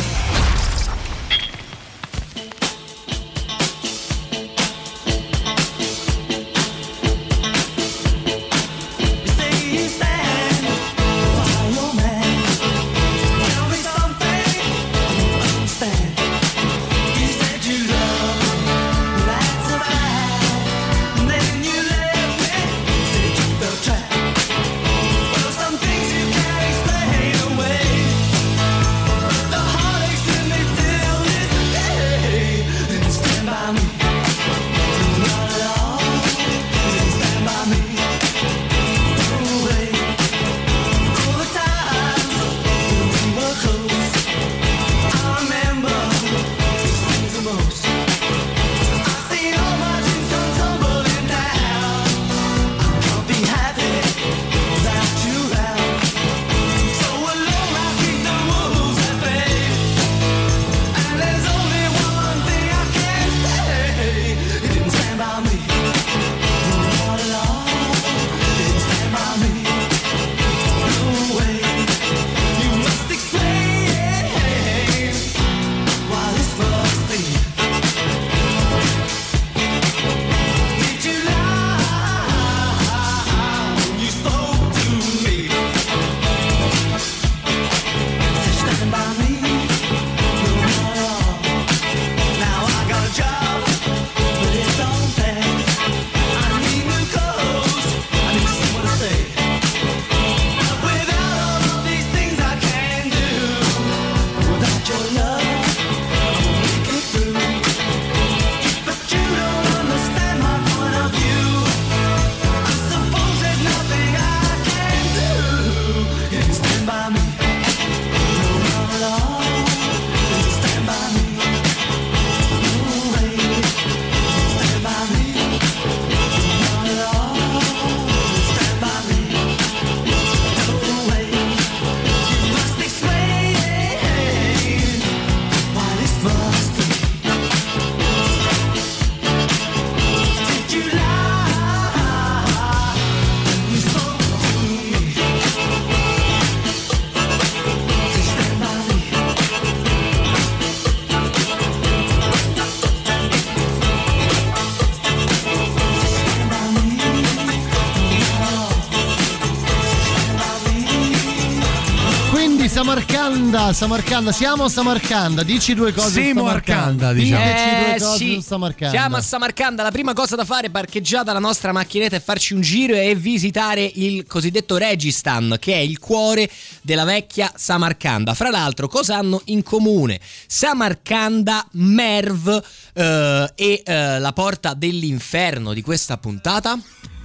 Samarcanda, Samarcanda, siamo a Samarcanda, dici due cose Siamo Samarcanda. Arcanda, diciamo. Diteci due Eh, cose sì. su Samarcanda. Siamo a Samarcanda. La prima cosa da fare parcheggiata la nostra macchinetta e farci un giro e visitare il cosiddetto Registan, che è il cuore della vecchia Samarcanda. Fra l'altro, cosa hanno in comune? Samarcanda, Merv eh, e eh, la porta dell'inferno di questa puntata?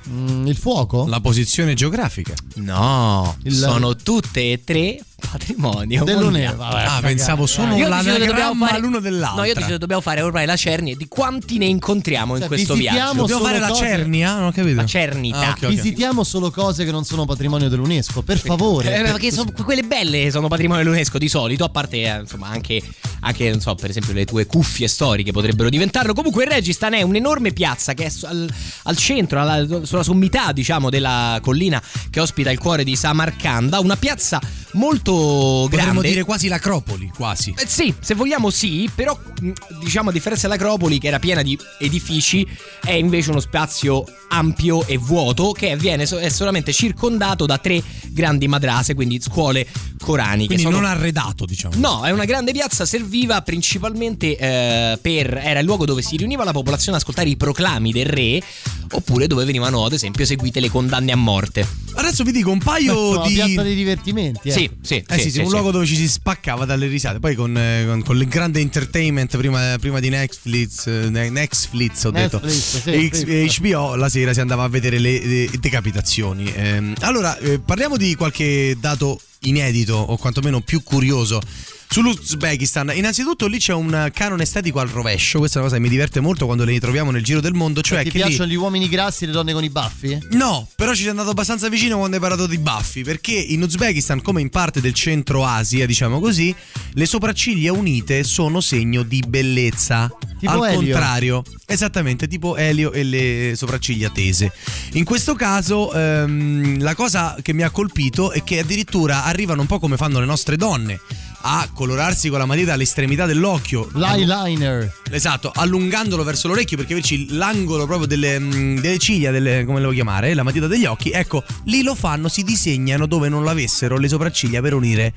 Mm, il fuoco? La posizione geografica. No, Il- sono tutte e tre patrimonio Dell'UNESCO. Vabbè, Ah, pensavo solo che l'anagramma fare- l'uno dell'altro. No, io che dobbiamo fare ormai la cernia di quanti ne incontriamo in Cioè, questo visitiamo viaggio. Dobbiamo fare la cose- cernia? Non ho capito. La cernita. Ah, ok, ok. Visitiamo solo cose che non sono patrimonio dell'UNESCO, per favore. Eh, perché sono quelle belle sono patrimonio dell'UNESCO di solito, a parte eh, insomma anche, anche, non so, per esempio le tue cuffie storiche potrebbero diventarlo. Comunque il Registan è un'enorme piazza che è al, al centro, alla- sulla sommità diciamo della collina che ospita il cuore di Samarcanda, una piazza molto Potremmo grande. dire quasi l'acropoli, quasi. Eh, sì, se vogliamo sì, però diciamo a differenza dell'Acropoli che era piena di edifici, è invece uno spazio ampio e vuoto che viene è solamente circondato da tre grandi madrase, quindi scuole coraniche. Quindi Sono- non arredato, diciamo. No, è una grande piazza, serviva principalmente eh, per. era il luogo dove si riuniva la popolazione ad ascoltare i proclami del re, oppure dove venivano, ad esempio, eseguite le condanne a morte. Adesso vi dico un paio Insomma, di. piazza dei divertimenti. Eh. Sì, sì, Eh sì, sì, un luogo dove ci si spaccava dalle risate. Poi con, eh, con, con il grande entertainment prima, prima di Netflix, eh, Ne- Netflix ho detto, Netflix, sì, X- sì. HBO la sera si andava a vedere le, le decapitazioni. Ehm, allora, eh, parliamo di qualche dato inedito o quantomeno più curioso. Sull'Uzbekistan, innanzitutto lì c'è un canone estetico al rovescio. Questa è una cosa che mi diverte molto quando le ritroviamo nel giro del mondo. Cioè Ti che lì- piacciono gli uomini grassi e le donne con i baffi? No, però ci sei andato abbastanza vicino quando hai parlato di baffi, perché in Uzbekistan, come in parte del centro Asia, diciamo così, le sopracciglia unite sono segno di bellezza. Tipo Al Elio. contrario, esattamente tipo Elio e le sopracciglia tese. In questo caso, ehm, la cosa che mi ha colpito è che addirittura arrivano un po' come fanno le nostre donne a colorarsi con la matita all'estremità dell'occhio. L'eyeliner. Esatto, allungandolo verso l'orecchio perché averci l'angolo proprio delle, mm, delle ciglia, delle, come lo vuoi chiamare, la matita degli occhi. Ecco, lì lo fanno, si disegnano dove non l'avessero le sopracciglia per unire.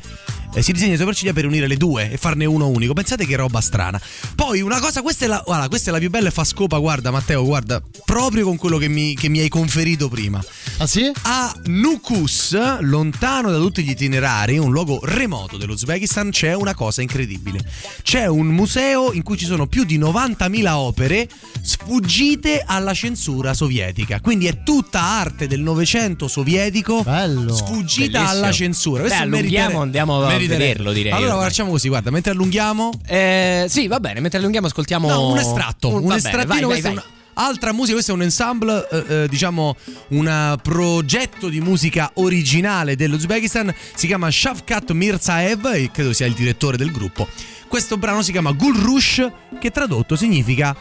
Eh, si disegna le sopracciglia per unire le due e farne uno unico. Pensate che roba strana. Poi una cosa, questa è la, guarda, questa è la più bella e fa scopa, guarda Matteo, guarda, proprio con quello che mi, che mi hai conferito prima. Ah sì? A Nukus, lontano da tutti gli itinerari, un luogo remoto dell'Uzbekistan, c'è una cosa incredibile. C'è un museo in cui ci sono più di 90.000 opere sfuggite alla censura sovietica. Quindi è tutta arte del Novecento sovietico sfuggita Bellissimo. alla censura. Beh, Questo allunghiamo, meriterebbe- andiamo a vederlo, direi. Allora ormai. facciamo così, guarda, mentre allunghiamo... Eh, sì, va bene, mentre allunghiamo ascoltiamo No, un estratto, un, va bene, estrattino, vai, vai, questa vai. Altra musica, questo è un ensemble, eh, eh, diciamo un progetto di musica originale dell'Uzbekistan, si chiama Shavkat Mirzaev e credo sia il direttore del gruppo. Questo brano si chiama Gulrush, che tradotto significa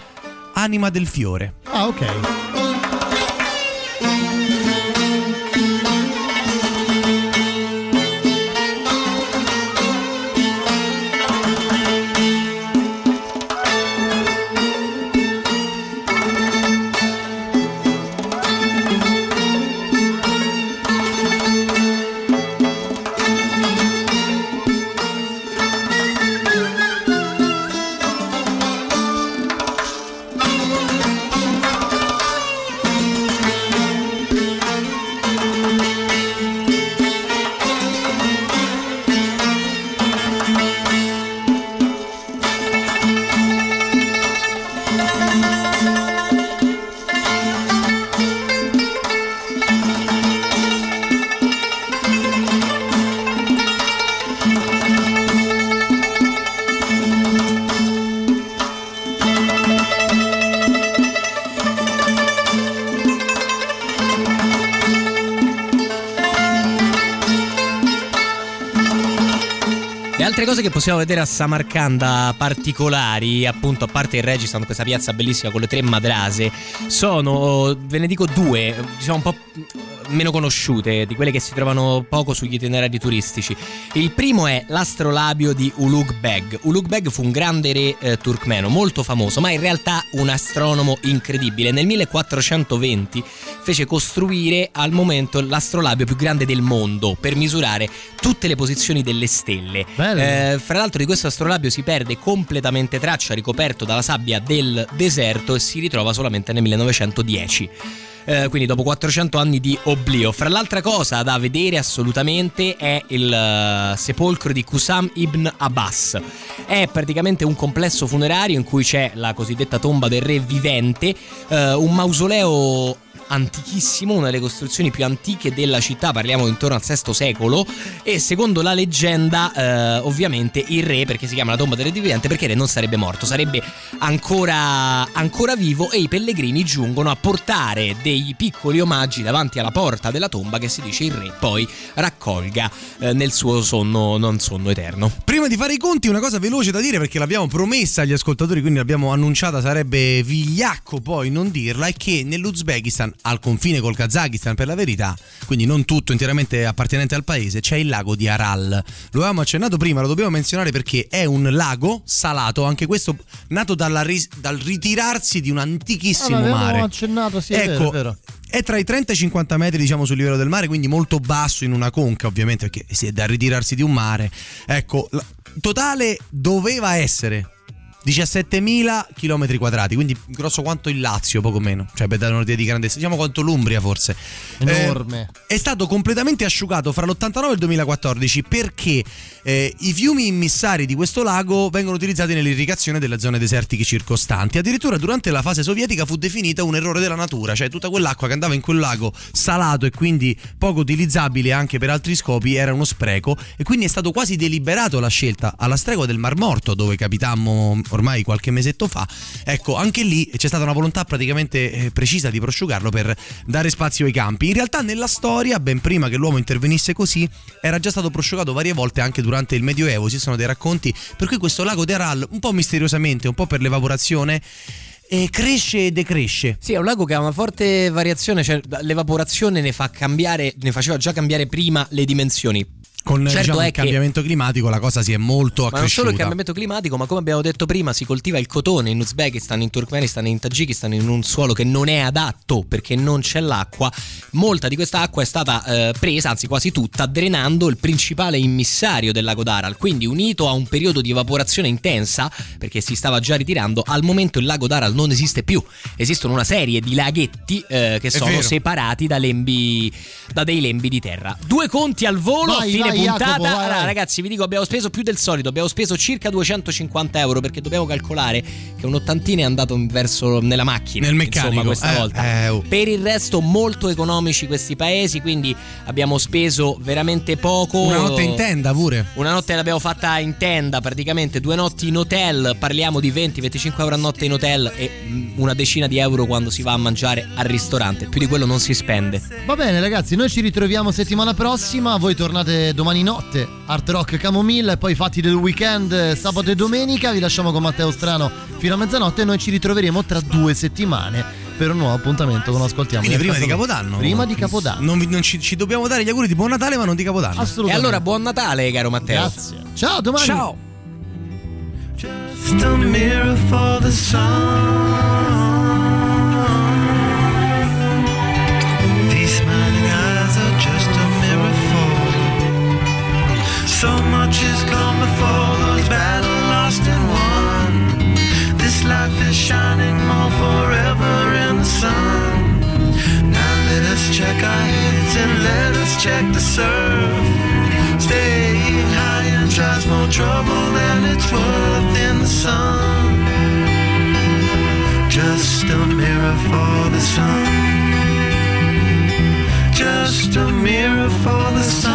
anima del fiore. Ah, ok. Possiamo vedere a Samarcanda particolari, appunto a parte il Registan, questa piazza bellissima con le tre madrase, sono, ve ne dico due, diciamo un po' meno conosciute, di quelle che si trovano poco sugli itinerari turistici. Il primo è l'astrolabio di Ulugh Beg. Ulugh Beg fu un grande re eh, turkmeno, molto famoso, ma in realtà un astronomo incredibile. Nel 1420 fece costruire al momento l'astrolabio più grande del mondo per misurare tutte le posizioni delle stelle. Eh, fra l'altro di questo astrolabio si perde completamente traccia ricoperto dalla sabbia del deserto e si ritrova solamente nel 1910. Eh, quindi dopo 400 anni di oblio. Fra l'altra cosa da vedere assolutamente è il eh, sepolcro di Qusam ibn Abbas. È praticamente un complesso funerario in cui c'è la cosiddetta tomba del re vivente, eh, un mausoleo antichissimo, una delle costruzioni più antiche della città, parliamo intorno al VI secolo e secondo la leggenda eh, ovviamente il re, perché si chiama la tomba del re vivente, perché il re non sarebbe morto, sarebbe ancora, ancora vivo e i pellegrini giungono a portare dei piccoli omaggi davanti alla porta della tomba che si dice il re poi raccolga eh, nel suo sonno, non sonno eterno. Prima di fare i conti, una cosa veloce da dire perché l'abbiamo promessa agli ascoltatori, quindi l'abbiamo annunciata, sarebbe vigliacco poi non dirla, è che nell'Uzbekistan, al confine col Kazakistan per la verità, quindi non tutto interamente appartenente al paese, c'è il lago di Aral. Lo avevamo accennato prima, lo dobbiamo menzionare perché è un lago salato, anche questo nato ris- dal ritirarsi di un antichissimo Ah, mare. accennato, sì, è ecco, vero, è vero. è tra i 30 e i 50 metri, diciamo, sul livello del mare, quindi molto basso in una conca, ovviamente, perché si è da ritirarsi di un mare. Ecco, totale doveva essere 17.000 km quadrati, quindi grosso quanto il Lazio, poco meno, cioè per dare un'idea di grandezza, diciamo quanto l'Umbria forse. Enorme. Eh, è stato completamente asciugato fra l'89 e il 2014 perché eh, i fiumi immissari di questo lago vengono utilizzati nell'irrigazione delle zone desertiche circostanti. Addirittura durante la fase sovietica fu definita un errore della natura, cioè tutta quell'acqua che andava in quel lago salato e quindi poco utilizzabile anche per altri scopi era uno spreco e quindi è stato quasi deliberato la scelta alla stregua del Mar Morto dove capitammo ormai qualche mesetto fa. Ecco, anche lì c'è stata una volontà praticamente eh, precisa di prosciugarlo per dare spazio ai campi. In realtà nella storia, ben prima che l'uomo intervenisse così, era già stato prosciugato varie volte anche durante il Medioevo. Ci sono dei racconti per cui questo lago di Aral, un po' misteriosamente, un po' per l'evaporazione, eh, cresce e decresce. Sì, è un lago che ha una forte variazione, cioè l'evaporazione ne fa cambiare, ne faceva già cambiare prima le dimensioni. Con Certo diciamo, è il che- cambiamento climatico la cosa si è molto Ma non accresciuta. solo il cambiamento climatico, ma come abbiamo detto prima, si coltiva il cotone in Uzbekistan, in Turkmenistan e in Tagikistan in un suolo che non è adatto perché non c'è l'acqua. Molta di questa acqua è stata eh, presa, anzi quasi tutta, drenando il principale immissario del lago d'Aral. Quindi, unito a un periodo di evaporazione intensa, perché si stava già ritirando, al momento il lago d'Aral non esiste più. Esistono una serie di laghetti eh, che sono vero. separati da, lembi, da dei lembi di terra. Due conti al volo Vai, fine puntata. Jacopo, vai, Allora, vai. ragazzi, vi dico, abbiamo speso più del solito. Abbiamo speso circa 250 euro perché dobbiamo calcolare che un'ottantina è andato verso nella macchina. Nel meccanico. Insomma, questa Eh, volta. eh, oh. Per il resto, molto economici questi paesi. Quindi abbiamo speso veramente poco. Una notte in tenda pure. Una notte l'abbiamo fatta in tenda, praticamente due notti in hotel. Parliamo di 20-25 euro a notte in hotel e mm, una decina di euro quando si va a mangiare al ristorante. Più di quello non si spende. Va bene ragazzi, noi ci ritroviamo settimana prossima, voi tornate domani notte, Art Rock Camomilla e poi fatti del weekend eh, sabato e domenica, vi lasciamo con Matteo Strano fino a mezzanotte e noi ci ritroveremo tra due settimane per un nuovo appuntamento con Ascoltiamo. Quindi prima di Capodanno. Prima di Capodanno. Non, non ci, ci dobbiamo dare gli auguri di buon Natale, ma non di Capodanno. E Assolutamente. allora, buon Natale, caro Matteo. Grazie. Ciao, domani. Ciao. Those battle lost and won. This life is shining more forever in the sun. Now let us check our heads and let us check the surf. Staying high and more trouble than it's worth in the sun. Just a mirror for the sun. Just a mirror for the sun.